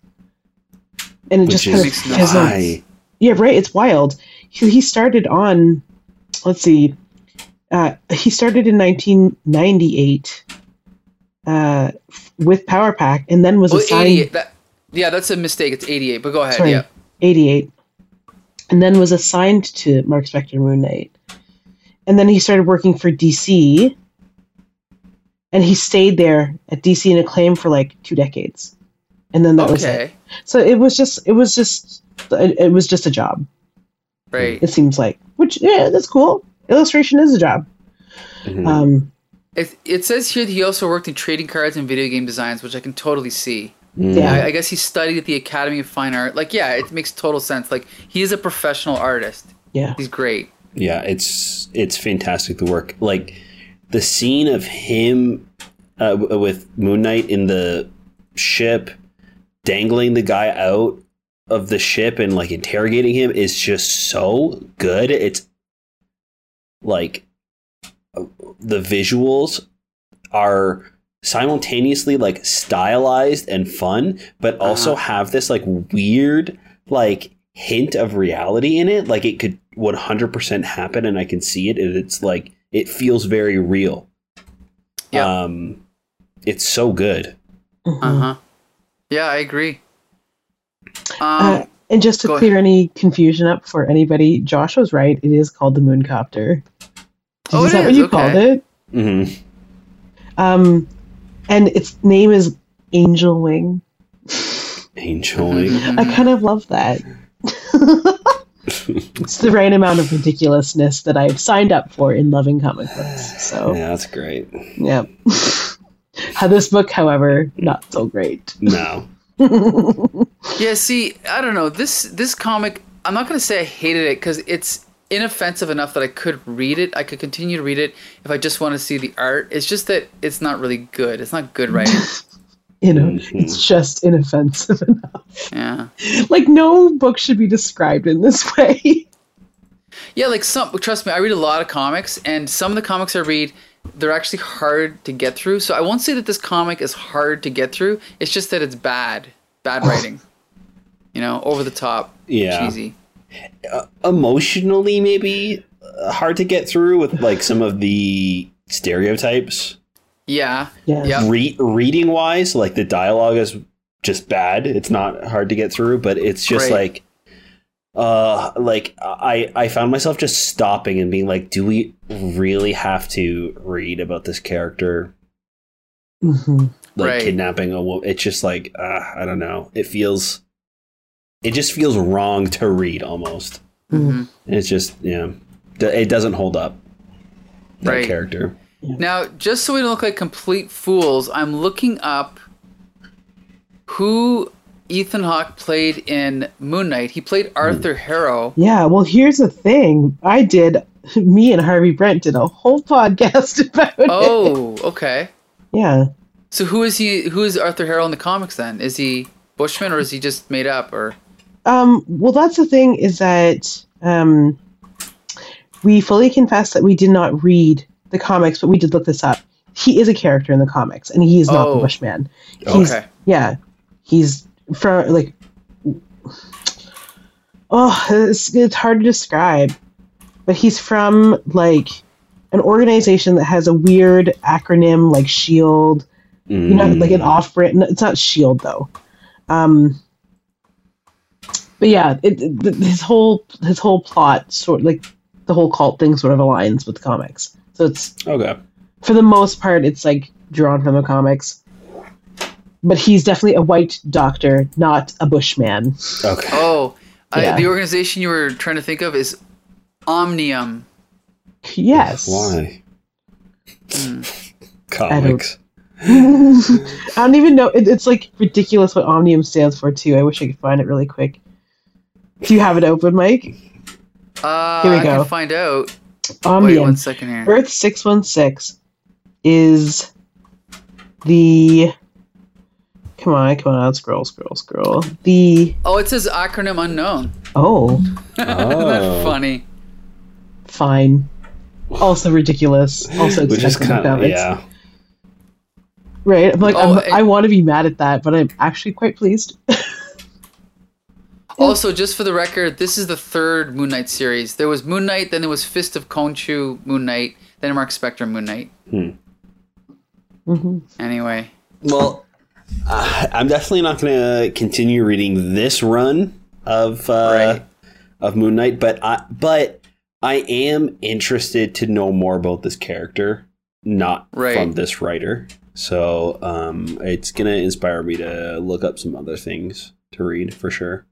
And it Which just kind of is Makes no has no- Yeah, right. It's wild. He, he started on, let's see, uh, he started in 1998 uh, with Power Pack, and then was Oh, assigned 88. That, yeah, that's a mistake. It's 88. But go ahead. Sorry. Yeah. 88, and then was assigned to Mark Spector Moon Knight, and then he started working for DC, and he stayed there at DC and Acclaim for like two decades, and then that was it. So it was just, it was just, it, it was just a job. Right. It seems like, which yeah, that's cool. Illustration is a job. Mhm. Um, It, it says here that he also worked in trading cards and video game designs, which I can totally see. Yeah. I, I guess he studied at the Academy of Fine Art. Like, yeah, it makes total sense. Like, he is a professional artist. yeah, He's great. Yeah, it's it's fantastic the work. Like the scene of him uh, with Moon Knight in the ship, dangling the guy out of the ship and like interrogating him is just so good. It's like uh, the visuals are simultaneously like stylized and fun, but also have this like weird like hint of reality in it. Like it could 100% happen and I can see it and it's like it feels very real. Yeah. Um it's so good. Mhm. Uh huh. Yeah, I agree. Um, Uh, and just to go clear any confusion up for anybody, Josh was right. It is called the Mooncopter. Oh, is it that what is? you Okay. called it? Mm-hmm. Um, and its name is Angel Wing. Angel Wing. I kind of love that. it's the right amount of ridiculousness that I've signed up for in loving comic books. So, Yeah, that's great. yeah. How this book, however, not so great. No. Yeah, see, I don't know. This this comic, I'm not going to say I hated it because it's inoffensive enough that I could read it. I could continue to read it if I just want to see the art. It's just that it's not really good. It's not good writing. You know, Mhm. it's just inoffensive enough. yeah. Like, no book should be described in this way. Yeah, like some trust me, I read a lot of comics and some of the comics I read they're actually hard to get through. So I won't say that this comic is hard to get through. It's just that it's bad. Bad writing. You know, over the top, Yeah. cheesy. Emotionally, maybe uh, hard to get through with like some of the stereotypes. Yeah. Yeah. Yeah. Re- reading wise, like the dialogue is just bad. It's not hard to get through, but it's just Right. like uh like I I found myself just stopping and being like, do we really have to read about this character hmm like Right. kidnapping a woman? It's just like uh, I don't know. It feels it just feels wrong to read almost. Mhm. It's just yeah, it doesn't hold up. That Right. character. Now, just so we don't look like complete fools, I'm looking up who Ethan Hawke played in Moon Knight. He played Arthur Harrow. Yeah, well, here's the thing. I did, me and Harvey Brent did a whole podcast about it. Oh, okay. Yeah. So who is he? Who is Arthur Harrow in the comics? Then is he Bushman or is he just made up? Or Um, well, that's the thing is that um, we fully confess that we did not read the comics, but we did look this up. He is a character in the comics, and he is not Oh. the Bushman. He's, okay, Yeah, he's from like. Oh, it's, it's hard to describe, but he's from like an organization that has a weird acronym like Shield. You know, like an off-brand. It's not Shield though. Um, but yeah, it, it, his whole his whole plot sort like the whole cult thing sort of aligns with the comics. So it's Okay. for the most part, it's like drawn from the comics. But he's definitely a white doctor, not a bushman. Okay. oh, Yeah. I, the organization you were trying to think of is Omnium. Yes. Why? Hmm. Comics. I don't even know. It, it's like ridiculous what Omnium stands for too. I wish I could find it really quick. Do you have it open, Mike? Uh, Here we I go. can find out. Wait Omnium. one second here. Earth six one six is the. Come on, come on, scroll, scroll, scroll. The Oh, it says acronym unknown. oh, Isn't Oh. that funny? fine. Also ridiculous. Also Which is kind of comics. yeah. Right. I'm like, Oh, I'm, and- I want to be mad at that, but I'm actually quite pleased. Also, just for the record, this is the third Moon Knight series. There was Moon Knight, then there was Fist of Khonshu Moon Knight, then Mark Spector Moon Knight. hmm Anyway, Well, uh, I'm definitely not going to continue reading this run of uh, Right. of Moon Knight, but I but I am interested to know more about this character, not Right. from this writer. So um, it's going to inspire me to look up some other things to read for sure.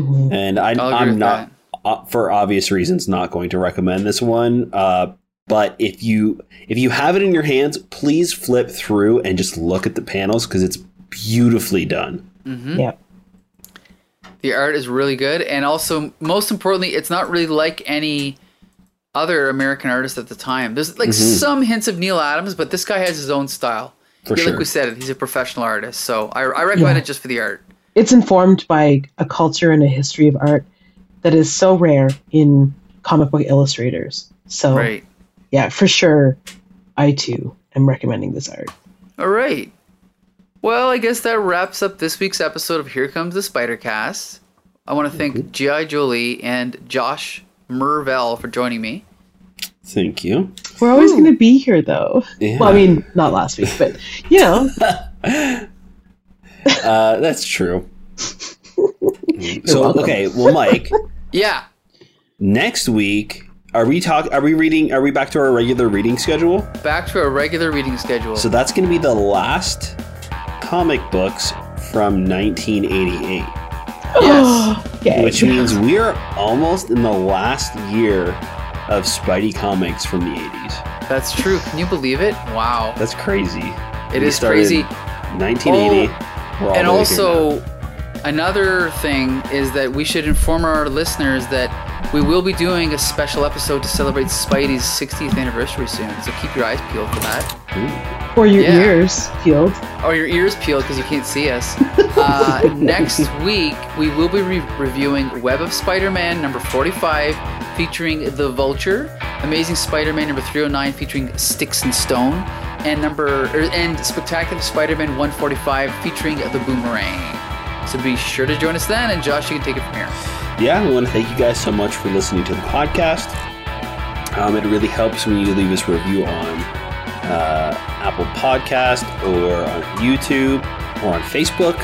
Hmm And I, I'll agree I'm not uh, for obvious reasons not going to recommend this one uh, but if you if you have it in your hands please flip through and just look at the panels because it's beautifully done hmm Yeah. The art is really good, and also, most importantly, it's not really like any other American artist at the time. There's like Mhm. some hints of Neal Adams, but this guy has his own style. for yeah, sure like we said, he's a professional artist, so I, I recommend Yeah. it just for the art. It's informed by a culture and a history of art that is so rare in comic book illustrators. So Right. yeah, for sure, I too am recommending this art. All right. Well, I guess that wraps up this week's episode of Here Comes the Spider Cast. I want to thank G.I. Jolie and Josh Mervell for joining me. Thank you. We're always going to be here, though. Yeah. Well, I mean, not last week, but you know, Uh, that's true. so okay, well, Mike, Yeah. next week are we talk? Are we reading? Are we back to our regular reading schedule? Back to our regular reading schedule. So that's going to be the last comic books from 1988, yes. okay. which means we're almost in the last year of Spidey comics from the 80s. That's true. Can you believe it? Wow. That's crazy. It We is crazy. 1980. We're And the way here also, another thing is that we should inform our listeners that we will be doing a special episode to celebrate Spidey's 60th anniversary soon. So keep your eyes peeled for that. or your yeah. ears peeled. Or your ears peeled because you can't see us. Uh, next week, we will be re- reviewing Web of Spider Man number 45, featuring The Vulture, Amazing Spider Man number 309, featuring Styx and Stone, and number er, and Spectacular Spider Man 145, featuring The Boomerang. So be sure to join us then, and Josh, you can take it from here. yeah, we want to thank you guys so much for listening to the podcast. Um, it really helps when you leave us a review on uh, Apple Podcast or on YouTube or on Facebook.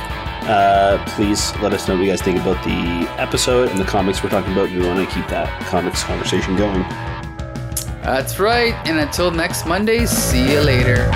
Uh, please let us know what you guys think about the episode and the comics we're talking about. We want to keep that comics conversation going. That's right, and until next Monday, see you later.